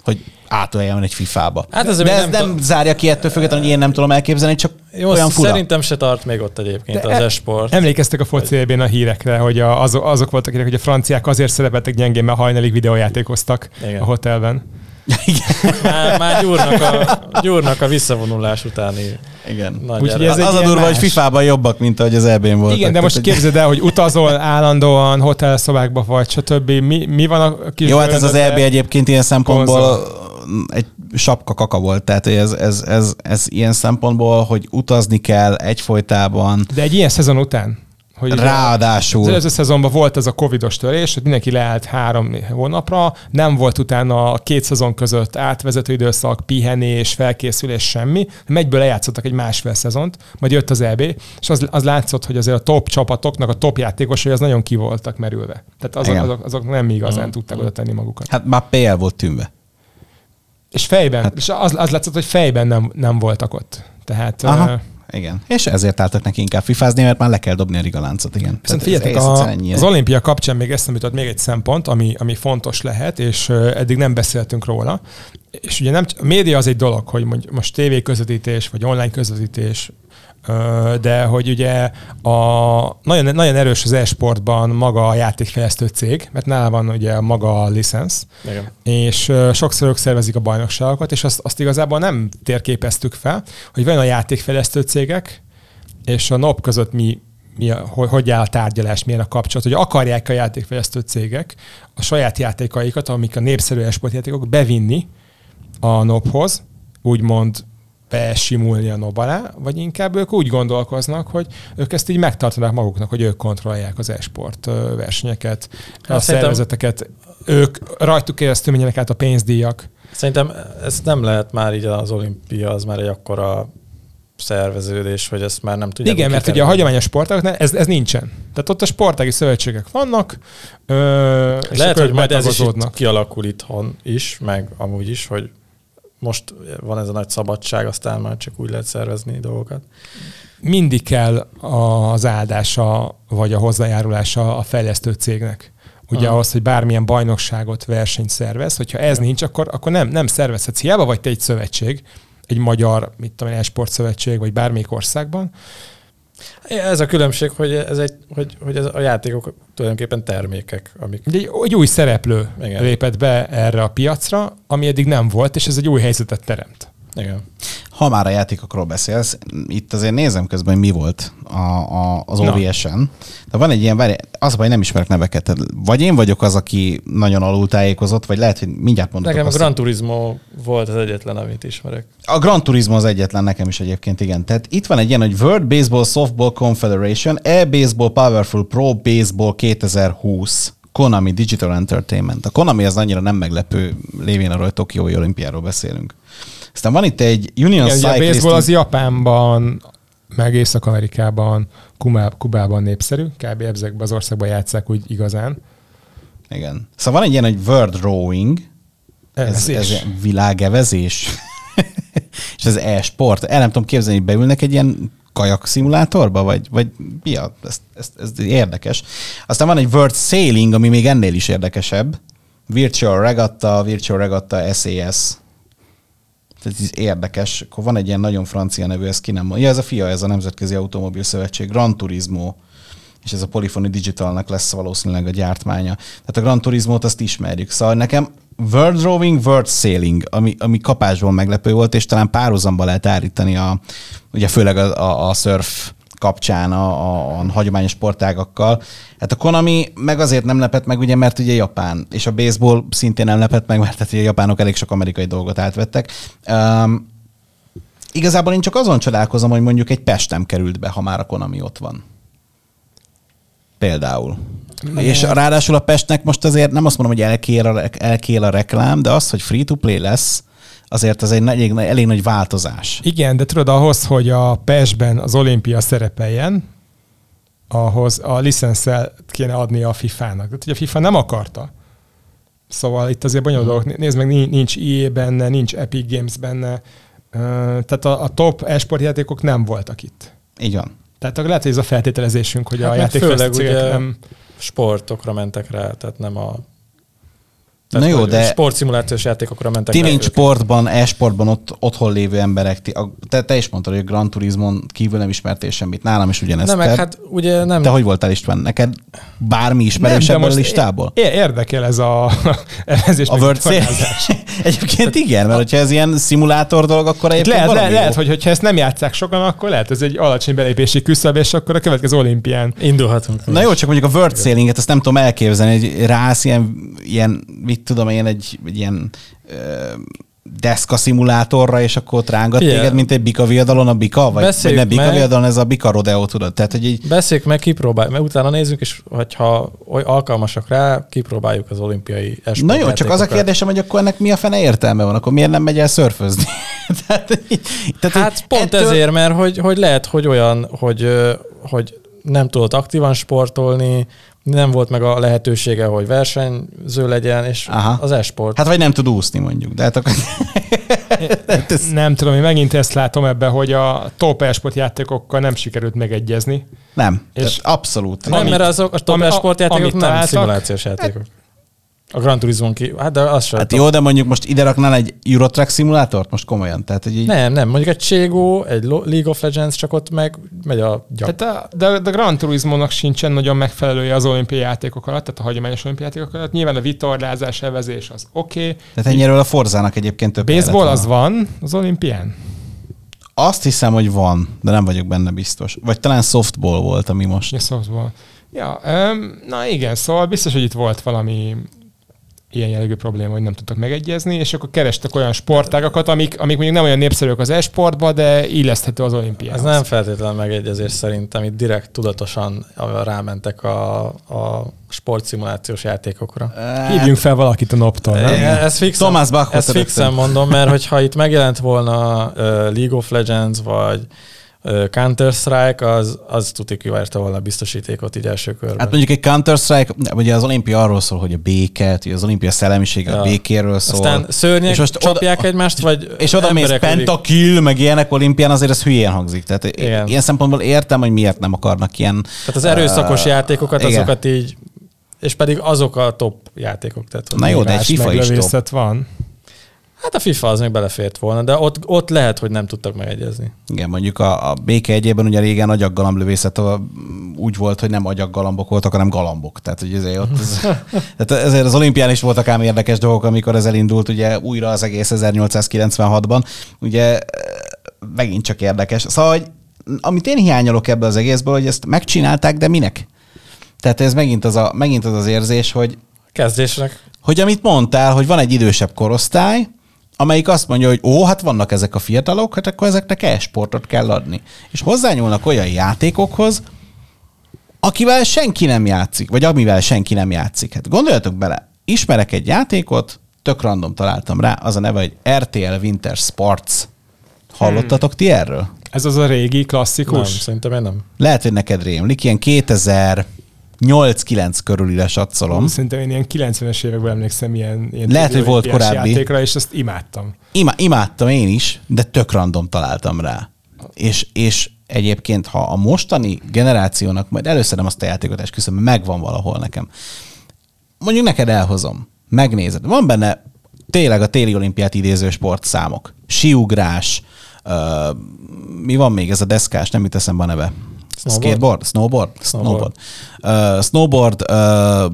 hogy átöljeljen egy FIFA-ba. Hát ez De ez nem, nem zárja ki ettől függetlenül, hogy én nem tudom elképzelni, csak Jó, olyan fura. Szerintem se tart még ott egyébként De az esport. Emlékeztek a foci a hírekre, hogy a, azok, azok voltak, hogy a franciák azért szerepeltek gyengén, mert hajnalig videójátékoztak Igen. a hotelben. Már, már gyúrnak, a, gyúrnak a visszavonulás utáni Igen. nagy Úgyhogy ez az a durva, hogy más. FIFA-ban jobbak, mint ahogy az EB-n voltak. Igen, de most Tehát, hogy- képzeld el, hogy utazol állandóan, hotelszobákba vagy, stb. Mi, mi van a kis Jó, hát ez az? EB egyébként ilyen szempontból konzol. egy sapka kaka volt, tehát hogy ez, ez, ez, ez ilyen szempontból, hogy utazni kell egyfolytában, De egy ilyen szezon után, hogy ugye Az ráadásul. előző szezonban volt ez a covidos törés, hogy mindenki leállt három hónapra, nem volt utána a két szezon között átvezető időszak, pihenés, felkészülés, semmi. Egyből lejátszottak egy másfél szezont, majd jött az EB, és az, az látszott, hogy azért a top csapatoknak, a top játékosai az nagyon ki voltak merülve. Tehát azok, Igen. azok, azok nem igazán Mhm. tudták oda tenni magukat. Hát már PL volt tűnve. És fejben, hát, és az, az látszott, hogy fejben nem, nem voltak ott. Tehát Aha. uh, Igen. És ezért álltak neki inkább fifázni, mert már le kell dobni a rigaláncot, igen. Viszont figyeljetek, a, az olimpia kapcsán még eszembe jutott még egy szempont, ami, ami fontos lehet, és eddig nem beszéltünk róla. És ugye nem, a média az egy dolog, hogy most tévé közvetítés, vagy online közvetítés, de hogy ugye a, nagyon, nagyon erős az e-sportban maga a játékfejlesztő cég, mert nála van ugye maga a licensz, Igen. és sokszor ők szervezik a bajnokságokat, és azt, azt igazából nem térképeztük fel, hogy van a játékfejlesztő cégek, és a NOP között mi, mi a, hogy, hogy áll a tárgyalás, milyen a kapcsolat, hogy akarják a játékfejlesztő cégek a saját játékaikat, amik a népszerű esportjátékok, bevinni a NOP-hoz, úgymond besimulni a NOB alá, vagy inkább ők úgy gondolkoznak, hogy ők ezt így megtartanak maguknak, hogy ők kontrollálják az esport versenyeket, a Hát szerintem- szervezeteket, ők rajtuk keresztül menjenek át a pénzdíjak. Szerintem ezt nem lehet már így az olimpia, az már egy akkora szerveződés, hogy ezt már nem tudják. Igen, mert ugye a hagyományos sportágoknál ez, ez nincsen. Tehát ott a sportági szövetségek vannak, ö, és Lehet, hogy majd ez is itt kialakul itthon is, meg amúgy is, hogy most van ez a nagy szabadság, aztán már csak úgy lehet szervezni dolgokat. mindig kell az áldása vagy a hozzájárulása a fejlesztő cégnek. Ugye Aha. ahhoz, hogy bármilyen bajnokságot, versenyt szervez, hogyha ez nincs, akkor, akkor nem, nem szervezhetsz. Hiába vagy te egy szövetség, egy magyar, mit tudom sportszövetség, vagy bármelyik országban, Ez a különbség, hogy, ez egy, hogy, hogy ez a játékok tulajdonképpen termékek, amik egy, egy új szereplő. Igen. lépett be erre a piacra, ami eddig nem volt, és ez egy új helyzetet teremt. Igen. Ha már a játékokról beszélsz, itt azért nézem közben, hogy mi volt a, a, az. OVS-en. De van egy ilyen, várj, az a baj, nem ismerek neveket. Tehát Vagy én vagyok az, aki nagyon alul tájékozott, vagy lehet, hogy mindjárt mondok. Nekem a Gran Turismo volt az egyetlen, amit ismerek. A Gran Turismo az egyetlen nekem is egyébként, igen. Tehát itt van egy ilyen, hogy World Baseball Softball Confederation, E-Baseball Powerful Pro Baseball 2020. Konami Digital Entertainment. A Konami az annyira nem meglepő, lévén arról, hogy Tokiói olimpiáról beszélünk. Aztán van itt egy Union Igen, ugye a Cycling... baseball az Japánban, meg Észak-Amerikában, Kubában népszerű, kb. ezekben az országban játszák úgy igazán. Igen. Szóval van egy ilyen, hogy World Rowing, ez, ez ilyen világevezés, és ez e-sport. El nem tudom képzelni, hogy beülnek egy ilyen kajak szimulátorba, vagy, vagy mi a, ez, ez, ez érdekes. Aztán van egy World Sailing, ami még ennél is érdekesebb. Virtual Regatta, Virtual Regatta SAS. Tehát ez érdekes. Akkor van egy ilyen nagyon francia nevű, ez ki nem mondja. Ja, ez a FIA, ez a Nemzetközi Automobil Szövetség, Gran Turismo és ez a Polyphony Digitalnak lesz valószínűleg a gyártmánya. Tehát a Gran Turismo-t azt ismerjük. Szóval nekem World Rowing, World Sailing, ami, ami kapásból meglepő volt, és talán párhuzamba lehet állítani a, ugye főleg a, a, a surf kapcsán a, a, a hagyományos sportágakkal. Hát a Konami meg azért nem lepett meg, ugye, mert ugye Japán, és a baseball szintén nem lepett meg, mert hát ugye a japánok elég sok amerikai dolgot átvettek. Um, igazából én csak azon csodálkozom, hogy mondjuk egy Pest nem került be, ha már a Konami ott van. Például. És ráadásul a Pestnek most azért nem azt mondom, hogy elkél a, elkél a reklám, de az, hogy free-to-play lesz, azért az egy elég, elég nagy változás. Igen, de tudod, ahhoz, hogy a PES-ben az olimpia szerepeljen, ahhoz a licenszel kéne adni a FIFA-nak. Tehát, hogy a FIFA nem akarta. Szóval itt azért bonyolult dolgok. Nézd meg, nincs- EA benne, nincs Epic Games benne. Tehát a, a top e-sportjátékok nem voltak itt. Így van. Tehát akkor lehet, hogy ez a feltételezésünk, hogy Hát a meg játékfejlesztő főleg cégek ugye- nem... Sportokra mentek rá, tehát nem a... Tehát, Na jó, de- Sportszimulációs játékokra mentek Ti mint sportban, e-sportban ott, otthon lévő emberek, ti, a, te, te is mondtad, hogy a Gran Turismon kívül nem ismertél semmit. Nálam is ugyanezt. Nem, meg hát ugye nem... Te hogy voltál István? Neked bármi ismerős ebből a listából? é- érdekel ez a elemzés. A World. Egyébként igen, mert hogyha ez ilyen szimulátor dolog, akkor Itt egyébként Lehet, valami lehet, lehet, hogy hogyha ezt nem játszák sokan, akkor lehet ez egy alacsony belépési küszöb, és akkor a következő olimpián. Indulhatunk. Na jó, csak mondjuk a World Sailinget, azt nem tudom elképzelni, hogy rász ilyen, ilyen mit tudom én, egy, egy ilyen ö, deszka szimulátorra, és akkor ott rángat Figyelj. téged, mint egy bika viadalon a bika, vagy, vagy ne bika meg. viadalon, ez a bika rodeo, tudod? Tehát, hogy így, Beszéljük meg, kipróbáljuk, mert utána nézzük, és hogyha oly alkalmasak rá, kipróbáljuk az olimpiai esport Na jó, csak az a kérdésem, hogy akkor ennek mi a fene értelme van, akkor miért nem megy el szörfözni? tehát, tehát, Hát pont ezért, mert hogy, hogy lehet, hogy olyan, hogy, hogy nem tudott aktívan sportolni, nem volt meg a lehetősége, hogy versenyző legyen, és Aha. Az e-sport. Hát vagy nem tud úszni mondjuk, de hát akkor... Hát ez- Nem tudom, én megint ezt látom ebbe, hogy a top esport játékokkal nem sikerült megegyezni. nem, És- abszolút. nem, mert azok a top sportjátékok amit nem találtak- szimulációs játékok. A Gran Turismo ki, hát de az sem. Hát jó, de mondjuk most ide raknál egy Eurotrack szimulátort? Most komolyan. Tehát, hogy így... Nem, nem, mondjuk egy Cségó, egy League of Legends, csak ott meg megy a gyak. Tehát a, de, de a Gran Turismo-nak sincsen nagyon megfelelője az olimpiai játékok alatt, tehát a hagyományos olimpiai játékok alatt. Nyilván a vitorlázás, evezés az oké. Okay. Tehát ennyiről a Forzának egyébként több Baseball az van az olimpián? Azt hiszem, hogy van, de nem vagyok benne biztos. Vagy talán softball volt, ami most. Ja, softball. Ja, öm, na igen, szóval biztos, hogy itt volt valami ilyen jellegű probléma, hogy nem tudtak megegyezni, és akkor kerestek olyan sportágakat, amik, amik mondjuk nem olyan népszerűek az e-sportba, de illeszthető az olimpiához. Ez nem feltétlenül megegyezés szerintem, itt direkt tudatosan rámentek a, a sportszimulációs játékokra. Hívjunk fel valakit a NOP-tól, nem? Ez fixen, Thomas ezt fixen mondom, mert hogyha itt megjelent volna uh, League of Legends, vagy Counter-Strike, az, az tuti kivárta volna a biztosítékot így első körben. Hát mondjuk egy Counter-Strike, ugye az olimpia arról szól, hogy a béket, az olimpia szellemisége a Ja. békéről szól. Aztán szörnyek És most csapják oda- egymást, vagy és oda mész pentakill, meg ilyenek olimpián, azért ez hülyén hangzik. Tehát Igen. ilyen szempontból értem, hogy miért nem akarnak ilyen... Tehát az erőszakos Ö, játékokat, igen. azokat így, és pedig azok a top játékok. Tehát, Na jó, de egy FIFA is top. van. Hát a FIFA az még belefért volna, de ott, ott lehet, hogy nem tudtak megegyezni. Igen, mondjuk a, a béke egyében ugye régen agyaggalamblövészet úgy volt, hogy nem agyaggalambok voltak, hanem galambok. Tehát, hogy ezért, ott ez, tehát ezért az olimpián is voltak ám érdekes dolgok, amikor ez elindult ugye újra az egész 1896-ban. Ugye eh, megint csak érdekes. Szóval, hogy amit én hiányolok ebből az egészből, hogy ezt megcsinálták, de minek? Tehát ez megint az, a, megint az az érzés, hogy Kezdésnek hogy amit mondtál, hogy van egy idősebb korosztály, amelyik azt mondja, hogy ó, hát vannak ezek a fiatalok, hát akkor ezeknek e-sportot kell adni. És hozzányúlnak olyan játékokhoz, akivel senki nem játszik, vagy amivel senki nem játszik. Hát gondoljatok bele, ismerek egy játékot, tök random találtam rá, az a neve, hogy RTL Winter Sports. Hallottatok ti erről? Ez az a régi, nem, klasszikus? szerintem én nem. Lehet, hogy neked rémlik, ilyen 2008-9 körülire satszolom. Szerintem én ilyen 90-es években emlékszem ilyen, ilyen Lehet, hogy volt korábbi. játékra, és ezt imádtam. Ima, imádtam én is, de tök random találtam rá. És, és egyébként, ha a mostani generációnak, majd először nem azt a játékot esküszöm, mert megvan valahol nekem. Mondjuk neked elhozom, megnézed. Van benne tényleg a téli olimpiát idéző sportszámok. Siugrás, uh, mi van még, ez a deszkás, nem jut eszembe a neve. Snowboard? Skateboard? Snowboard? Snowboard. Snowboard. Uh, snowboard, uh,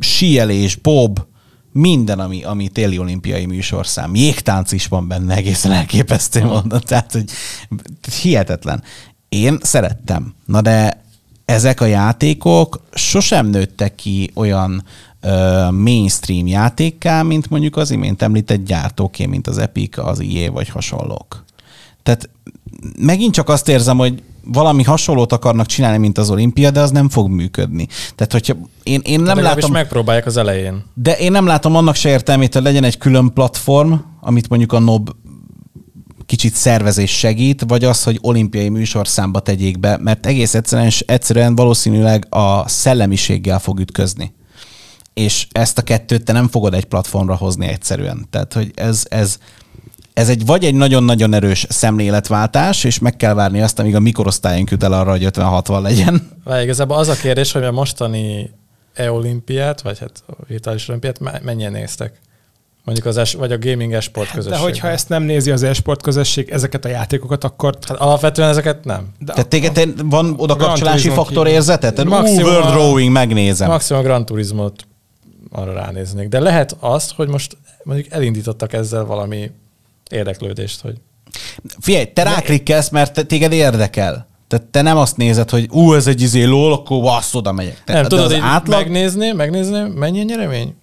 síelés, bob, minden, ami, ami téli olimpiai műsorszám. Jégtánc is van benne, egészen elképesztő módon. Tehát, hogy hihetetlen. Én szerettem. Na de ezek a játékok sosem nőttek ki olyan ö, mainstream játékká, mint mondjuk az imént említett gyártóké, mint az Epic, az EA vagy hasonlók. Tehát megint csak azt érzem, hogy valami hasonlót akarnak csinálni, mint az olimpia, de az nem fog működni. Tehát, hogyha én, én Nem Legalábbis látom... megpróbálják az elején. De én nem látom annak se értelmét, hogy legyen egy külön platform, amit mondjuk a NOB kicsit szervezés segít, vagy az, hogy olimpiai műsorszámba tegyék be, mert egész egyszerűen, egyszerűen valószínűleg a szellemiséggel fog ütközni. És ezt a kettőt te nem fogod egy platformra hozni egyszerűen. Tehát, hogy ez, ez, ez egy vagy egy nagyon-nagyon erős szemléletváltás, és meg kell várni azt, amíg a mikorosztályunk jut el arra, hogy 50-60 legyen. Várj, igazából az a kérdés, hogy a mostani e-olimpiát, vagy hát a virtuális olimpiát me- mennyien néztek? Mondjuk az es, vagy a gaming esport közösség. Hát, De hogyha ezt nem nézi az e-sport közösség, ezeket a játékokat, akkor... Hát alapvetően ezeket nem. De Tehát téged te- van oda kapcsolási faktor Ú, Maximum World Rowing, megnézem. Maximum a Gran Turismo-t arra ránéznék. De lehet azt, hogy most mondjuk elindítottak ezzel valami érdeklődést, hogy Figyelj, te ráklikkelsz, mert te, téged érdekel. Tehát te nem azt nézed, hogy ú, ez egy izé lól, akkor vasz, oda megyek. Te, nem de tudod, az átlag, megnézni, megnézni, mennyi a nyeremény?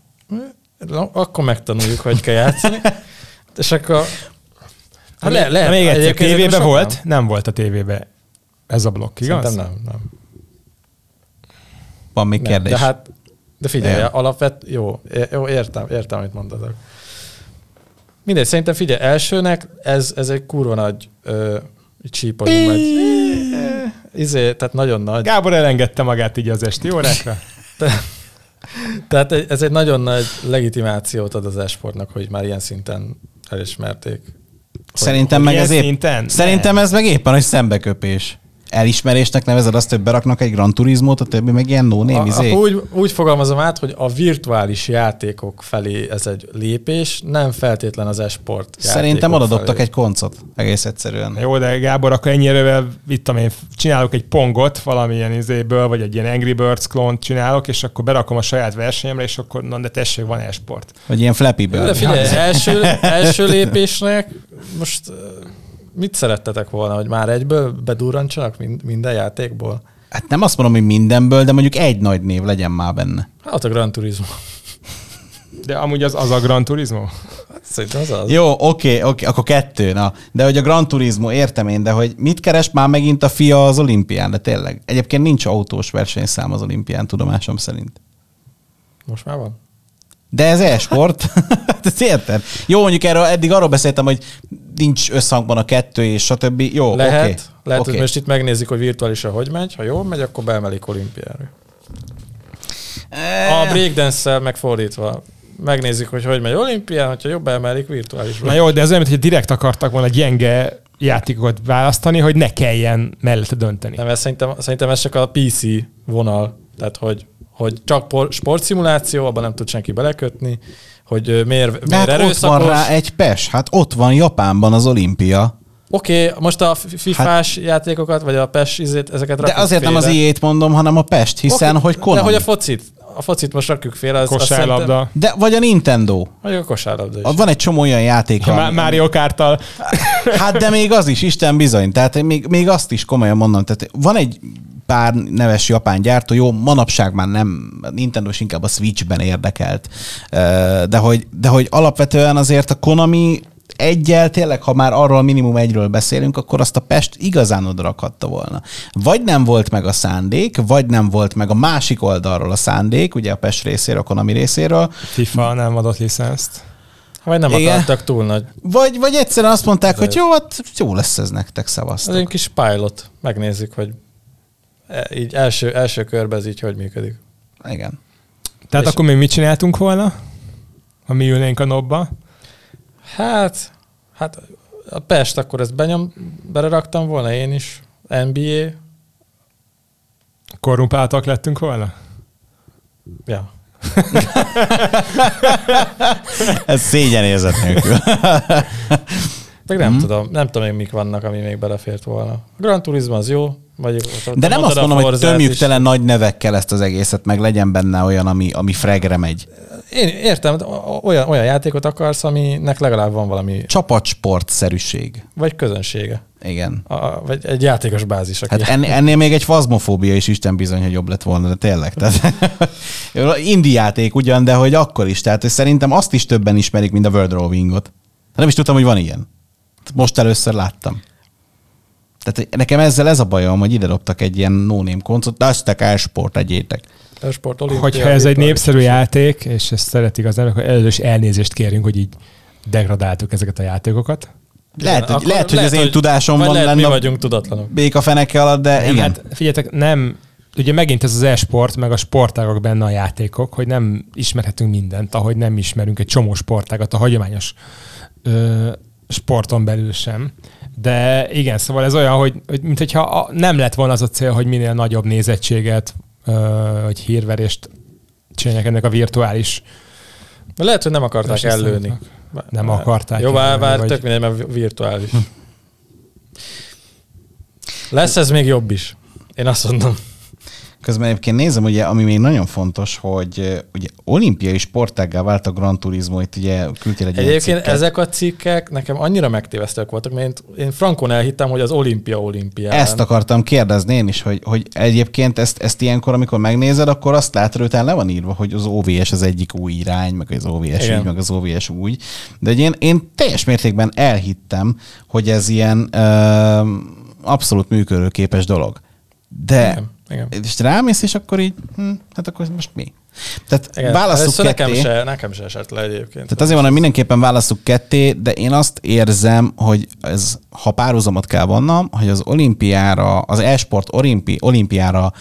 Na, Akkor megtanuljuk, hogy kell játszani. És akkor... Hát le, De még egyszer, sokan- volt? Nem volt a tévében ez a blokk, igaz? Szerintem nem, nem. van még nem. kérdés. De hát, de figyelj, Nem. alapvet, jó, jó, értem, értem, amit mondatok. Mindegy, szerintem figyelj, elsőnek ez, ez egy kurva nagy ö, meg. Izé, tehát nagyon nagy. Gábor elengedte magát így az esti órákra. Tehát ez egy nagyon nagy legitimációt ad az esportnak, hogy már ilyen szinten elismerték. Szerintem hogy meg ez épp, szinten? Szerintem ez meg éppen, hogy szembeköpés. Elismerésnek nevezed azt, hogy beraknak egy Gran Turismo-t, a többi meg ilyen no name izé. úgy, úgy fogalmazom át, hogy a virtuális játékok felé ez egy lépés, nem feltétlen az esport Szerintem oda dobtak egy koncot. Egész egyszerűen. Jó, de Gábor, akkor ennyire, itt én, csinálok egy pongot valamilyen izéből, vagy egy ilyen Angry Birds klónt csinálok, és akkor berakom a saját versenyemre, és akkor, na de tessék, van e-sport. Vagy ilyen Flappy De Bird. figyelj, első, első lépésnek most mit szerettetek volna, hogy már egyből bedurrancsanak mind, minden játékból? Hát nem azt mondom, hogy mindenből, de mondjuk egy nagy név legyen már benne. Hát a Gran Turismo. De amúgy az, az a Gran Turismo? Szerintem az az. Jó, oké, oké, akkor kettő, na. De hogy a Gran Turismo, értem én, de hogy mit keres már megint a fia az olimpián, de tényleg. Egyébként nincs autós versenyszám az olimpián, tudomásom szerint. Most már van? De ez e-sport. Hát ezt érted? Jó, mondjuk erről, eddig arról beszéltem, hogy nincs összhangban a kettő és stb. Jó, Lehet, oké. lehet oké. hogy most itt megnézik, hogy virtuálisan hogy megy. Ha jól megy, akkor beemelik olimpiára. Eh. A breakdance-szel megfordítva. Megnézik, hogy hogy megy olimpián, hogyha jobb beemelik virtuálisra. Na jó, de ez olyan, mintha direkt akartak volna gyenge játékokat választani, hogy ne kelljen mellette dönteni. Nem, ez szerintem, szerintem ez csak a PC vonal. Tehát, hogy, hogy csak por, sportszimuláció, abban nem tud senki belekötni, hogy miért, De miért hát ott erőszakos. van rá egy PES, hát ott van Japánban az olimpia. Oké, okay, most a FIFA-s játékokat, vagy a PES izét, ezeket De azért nem az félre. ilyét mondom, hanem a Pest, hiszen Oké, hogy Konami. De hogy a focit, a focit most rakjuk félre, az, Kosárlabda. De vagy a Nintendo. vagy a kosárlabda is. Van egy csomó olyan játék, ami- Mario Kártal. Hát de még az is, Isten bizony. Tehát még, még azt is komolyan mondom. Tehát van egy pár neves japán gyártó, jó, manapság már nem, Nintendo is inkább a Switchben érdekelt, de hogy, de hogy alapvetően azért a Konami egyel, tényleg, ha már arról minimum egyről beszélünk, akkor azt a Pest igazán oda rakhatta volna. Vagy nem volt meg a szándék, vagy nem volt meg a másik oldalról a szándék, ugye a Pest részéről, a Konami részéről, FIFA nem adott licenszt. Vagy nem Igen. akartak túl nagy. vagy, vagy egyszerűen azt mondták, hogy Ez- jó, hát jó lesz ez nektek, Ez szavaztok. egy kis pilot. Megnézzük, hogy így első, első körben ez így hogy működik. Igen. Tehát És- akkor mi mit csináltunk volna? Ha mi ülnénk a nobba? Hát, hát a Pest, akkor ezt benyom, beleraktam volna én is. NBA. Korrumpáltak lettünk volna? Ja. Ez szégyenérzet nélkül. Meg nem tudom, nem tudom még mik vannak, ami még belefért volna. A Gran Turismo az jó, vagy ott- De nem azt mondom, hogy Forzát tömjük is. tele nagy nevekkel ezt az egészet, meg legyen benne olyan, ami, ami fregre megy. Én értem, olyan, olyan játékot akarsz, aminek legalább van valami, Csapatsportszerűség. vagy közönsége. Igen. A, vagy egy játékos bázis. Aki Hát en, ennél még egy fazmofóbia is Isten bizony, hogy jobb lett volna, de tényleg. Tehát, indi játék ugyan, de hogy akkor is. Tehát szerintem azt is többen ismerik, mint a World Rovingot. Nem is tudtam, hogy van ilyen. Most először láttam. Tehát nekem ezzel ez a bajom, hogy ide dobtak egy ilyen no-name koncot, de azt e-sport, egyétek. sport, olimpia, Hogyha ez egy népszerű is. játék, és ezt szeretik az emberek, akkor először is elnézést kérünk, hogy így degradáltuk ezeket a játékokat. Lehet, hogy, lehet, hogy az én tudásom vagy van lehet, mi lenne a vagyunk tudatlanok. béka feneke alatt, de Nem, igen. hát figyeljetek, nem, ugye megint ez az e-sport, meg a sportágak benne a játékok, hogy nem ismerhetünk mindent, ahogy nem ismerünk egy csomó sportágat a hagyományos ö, sporton belül sem. De igen, szóval ez olyan, hogy, hogy mint hogyha a, nem lett volna az a cél, hogy minél nagyobb nézettséget, ö, hírverést csinálják ennek a virtuális Lehet, hogy nem akarták ellőni. Nem akarták Jó, bár, bár vagy- tök mindegy, mert virtuális. Lesz ez még jobb is. Én azt mondom. Közben egyébként nézem, ugye, ami még nagyon fontos, hogy ugye olimpiai sportággá vált a Gran Turismo, itt ugye küldtél egy Egyébként cikket. ezek a cikkek nekem annyira megtévesztőek voltak, mert én, frankon elhittem, hogy az olimpia olimpián. Ezt akartam kérdezni én is, hogy, hogy egyébként ezt, ezt ilyenkor, amikor megnézed, akkor azt látod, hogy le van írva, hogy az OVS az egyik új irány, meg az OVS Igen. így, meg az OVS úgy. De én, én teljes mértékben elhittem, hogy ez ilyen ö, abszolút működőképes dolog. De Igen, igen. és rámész, és akkor így, hm, hát akkor most mi? Tehát Igen, választjuk ez nekem ketté. se, nekem se esett le egyébként. Tehát azért van, hogy mindenképpen választjuk ketté, de én azt érzem, hogy ez, ha párhuzamot kell vonnom, hogy az olimpiára, az e-sport olimpi, olimpiára,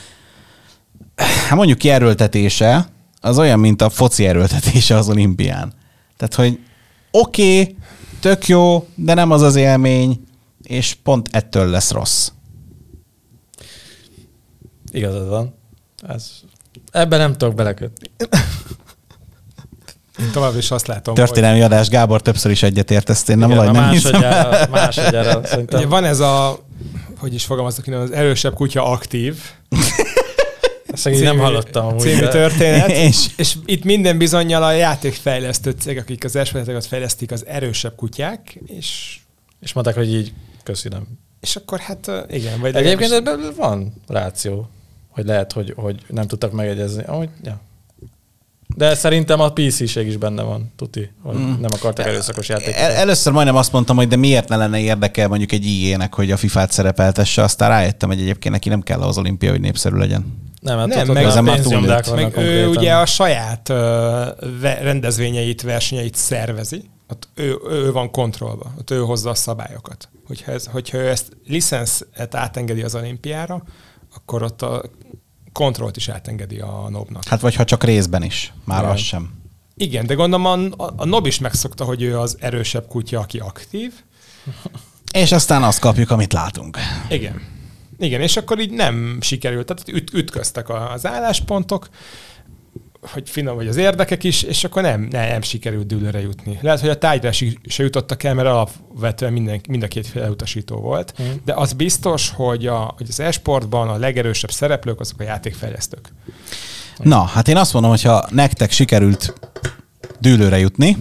hát mondjuk kierőltetése, az olyan, mint a foci erőltetése az olimpián. Tehát, hogy oké, okay, tök jó, de nem az az élmény, és pont ettől lesz rossz. Igazad van. Ez, ebben nem tudok belekötni. Én tovább is azt látom, Történelmi adás, Gábor többször is egyetért, ezt én nem Igen, valahogy nem hiszem. másodjára, másodjára hogy szerintem. ugye van ez a, hogy is fogalmazok innen, az erősebb kutya aktív Ezt nem hallottam amúgy. című de- történet. És És itt minden bizonyal a játékfejlesztő cég, akik az esportágokat fejlesztik, az erősebb kutyák, és, És mondták, hogy így köszönöm. és akkor hát igen. Vagy Egyébként ebben van ráció, hogy lehet, hogy, hogy nem tudtak megegyezni. Ahogy, ja. De szerintem a PC-ség is benne van, tuti, hogy Mm. nem akartak erőszakos játékokat. El, először majdnem azt mondtam, hogy de miért ne lenne érdekel mondjuk egy IE-nek, hogy a FIFA-t szerepeltesse, aztán rájöttem, hogy egyébként neki nem kell az olimpia, hogy népszerű legyen. nem, hát nem, meg a pénznyomdák Meg ő konkrétan. ugye a saját ö, ve- rendezvényeit, versenyeit szervezi, ott ő, ő van kontrollba, ott ő hozza a szabályokat. Hogyha, ez, hogyha ő ezt licenszet átengedi az olimpiára, akkor ott a kontrollt is átengedi a nobnak. Hát vagy ha csak részben is, már Igen. az sem. Igen, de gondolom a, a nob is megszokta, hogy ő az erősebb kutya, aki aktív. És aztán azt kapjuk, amit látunk. Igen. Igen, és akkor így nem sikerült, tehát üt, ütköztek az álláspontok, hogy finom vagy az érdekek is, és akkor nem, nem, nem sikerült dűlőre jutni. Lehet, hogy a tárgyra se jutottak el, mert alapvetően minden, mind a két fél utasító volt, Mhm. de az biztos, hogy, a, hogy az e-sportban a legerősebb szereplők azok a játékfejlesztők. Na, hát én azt mondom, hogy ha nektek sikerült dűlőre jutni,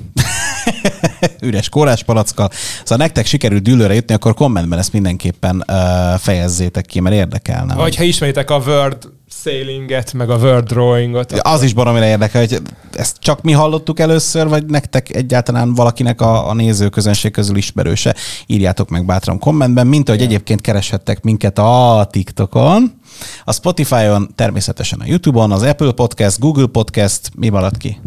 üres kóráspalackkal, szóval nektek sikerült dűlőre jutni, akkor kommentben ezt mindenképpen uh, fejezzétek ki, mert érdekelne. Vagy ha ismeritek a Word sailinget, meg a Word drawingot, Az is baromira érdekel, hogy ezt csak mi hallottuk először, vagy nektek egyáltalán valakinek a, a nézőközönség közül ismerőse. Írjátok meg bátran kommentben, mint ahogy egyébként kereshettek minket a TikTokon, a Spotify-on, természetesen a YouTube-on, az Apple Podcast, Google Podcast, mi maradt ki?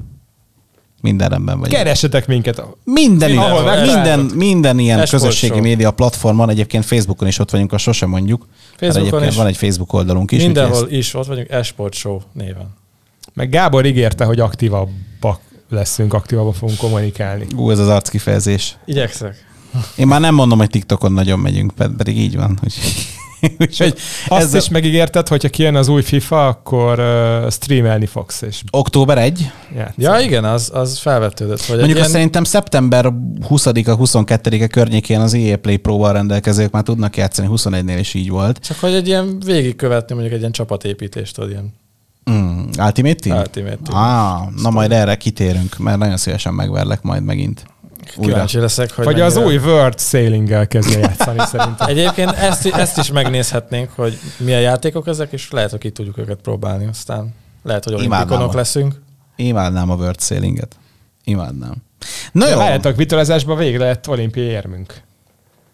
Minden rendben vagy. keressetek minket. a- Minden, Ahol minden, minden, minden ilyen Esport közösségi Show. média platformon, egyébként Facebookon is ott vagyunk, a sose mondjuk. Facebookon egyébként is. van egy Facebook oldalunk is. Mindenhol is, ott vagyunk, Esport Show néven. Meg Gábor ígérte, hogy aktívabbak leszünk, aktívabban fogunk kommunikálni. Ú, ez az arckifejezés. Igyekszek. Én már nem mondom, hogy TikTokon nagyon megyünk, ped- pedig így van. Hogy, úgyhogy Azt is megígérted, hogyha kijön az új FIFA, akkor uh, streamelni fogsz, és Október 1. játszol. Ja, igen, az, az felvetődött. Hogy Mondjuk azt szerintem szeptember 20-a, 22-e környékén az EA Play Pro-val rendelkezők már tudnak játszani, 21-nél is így volt. Csak hogy egy ilyen végigkövetni mondjuk egy ilyen csapatépítést, tudod, ilyen Mm, Ultimate Team? Ultimate Team. Ah, na majd erre kitérünk, mert nagyon szívesen megverlek majd megint. Kíváncsi leszek, hogy Vagy az mennyire- új Word sailing-gel kezdje játszani szerintem. Egyébként ezt, ezt is megnézhetnénk, hogy milyen játékok ezek, és lehet, hogy ki tudjuk őket próbálni aztán. Lehet, hogy olimpikonok leszünk. Imádnám a World Sailinget. Imádnám. Na jó. Várjátok, vitolázásban végre lett olimpiai érmünk.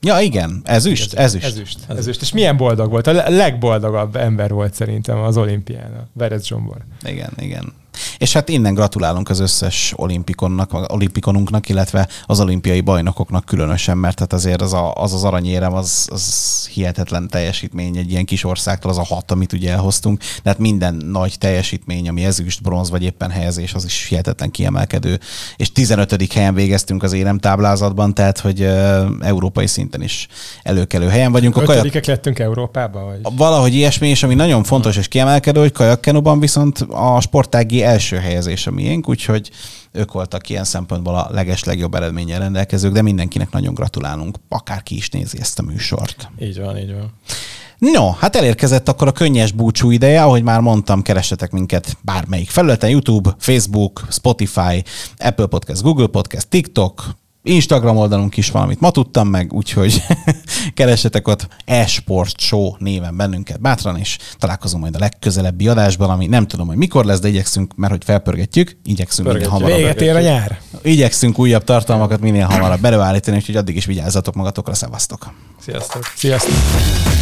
Ja, igen. Ezüst, ezüst. Ezüst. ezüst. És milyen boldog volt? A le- legboldogabb ember volt szerintem az olimpián, a Verez Zsombor. Igen, igen. És hát innen gratulálunk az összes olimpikonnak, olimpikonunknak, illetve az olimpiai bajnokoknak különösen, mert hát azért az a, az, az aranyérem az, az hihetetlen teljesítmény egy ilyen kis országtól, az a hat, amit ugye elhoztunk. Tehát minden nagy teljesítmény, ami ezüst, bronz vagy éppen helyezés, az is hihetetlen kiemelkedő. És 15. helyen végeztünk az éremtáblázatban, tehát hogy uh, európai szinten is előkelő helyen vagyunk. A kajak lettünk Európában? Vagy? valahogy ilyesmi, és ami nagyon fontos és kiemelkedő, hogy kajakkenuban viszont a sportági első első helyezés a miénk, úgyhogy ők voltak ilyen szempontból a leges legjobb eredménnyel rendelkezők, de mindenkinek nagyon gratulálunk, akárki is nézi ezt a műsort. Így van, így van. No, hát elérkezett akkor a könnyes búcsú ideje, ahogy már mondtam, keressetek minket bármelyik felületen, YouTube, Facebook, Spotify, Apple Podcast, Google Podcast, TikTok, Instagram oldalunk is valamit ma tudtam meg, úgyhogy keressetek ott eSport Show néven bennünket bátran, és találkozunk majd a legközelebbi adásban, ami nem tudom, hogy mikor lesz, de igyekszünk, mert hogy felpörgetjük, igyekszünk minél Pörgetjük. hamarabb. Véget ér a nyár. Igyekszünk újabb tartalmakat minél hamarabb belőállítani, úgyhogy addig is vigyázzatok magatokra, szevasztok! Sziasztok! Sziasztok!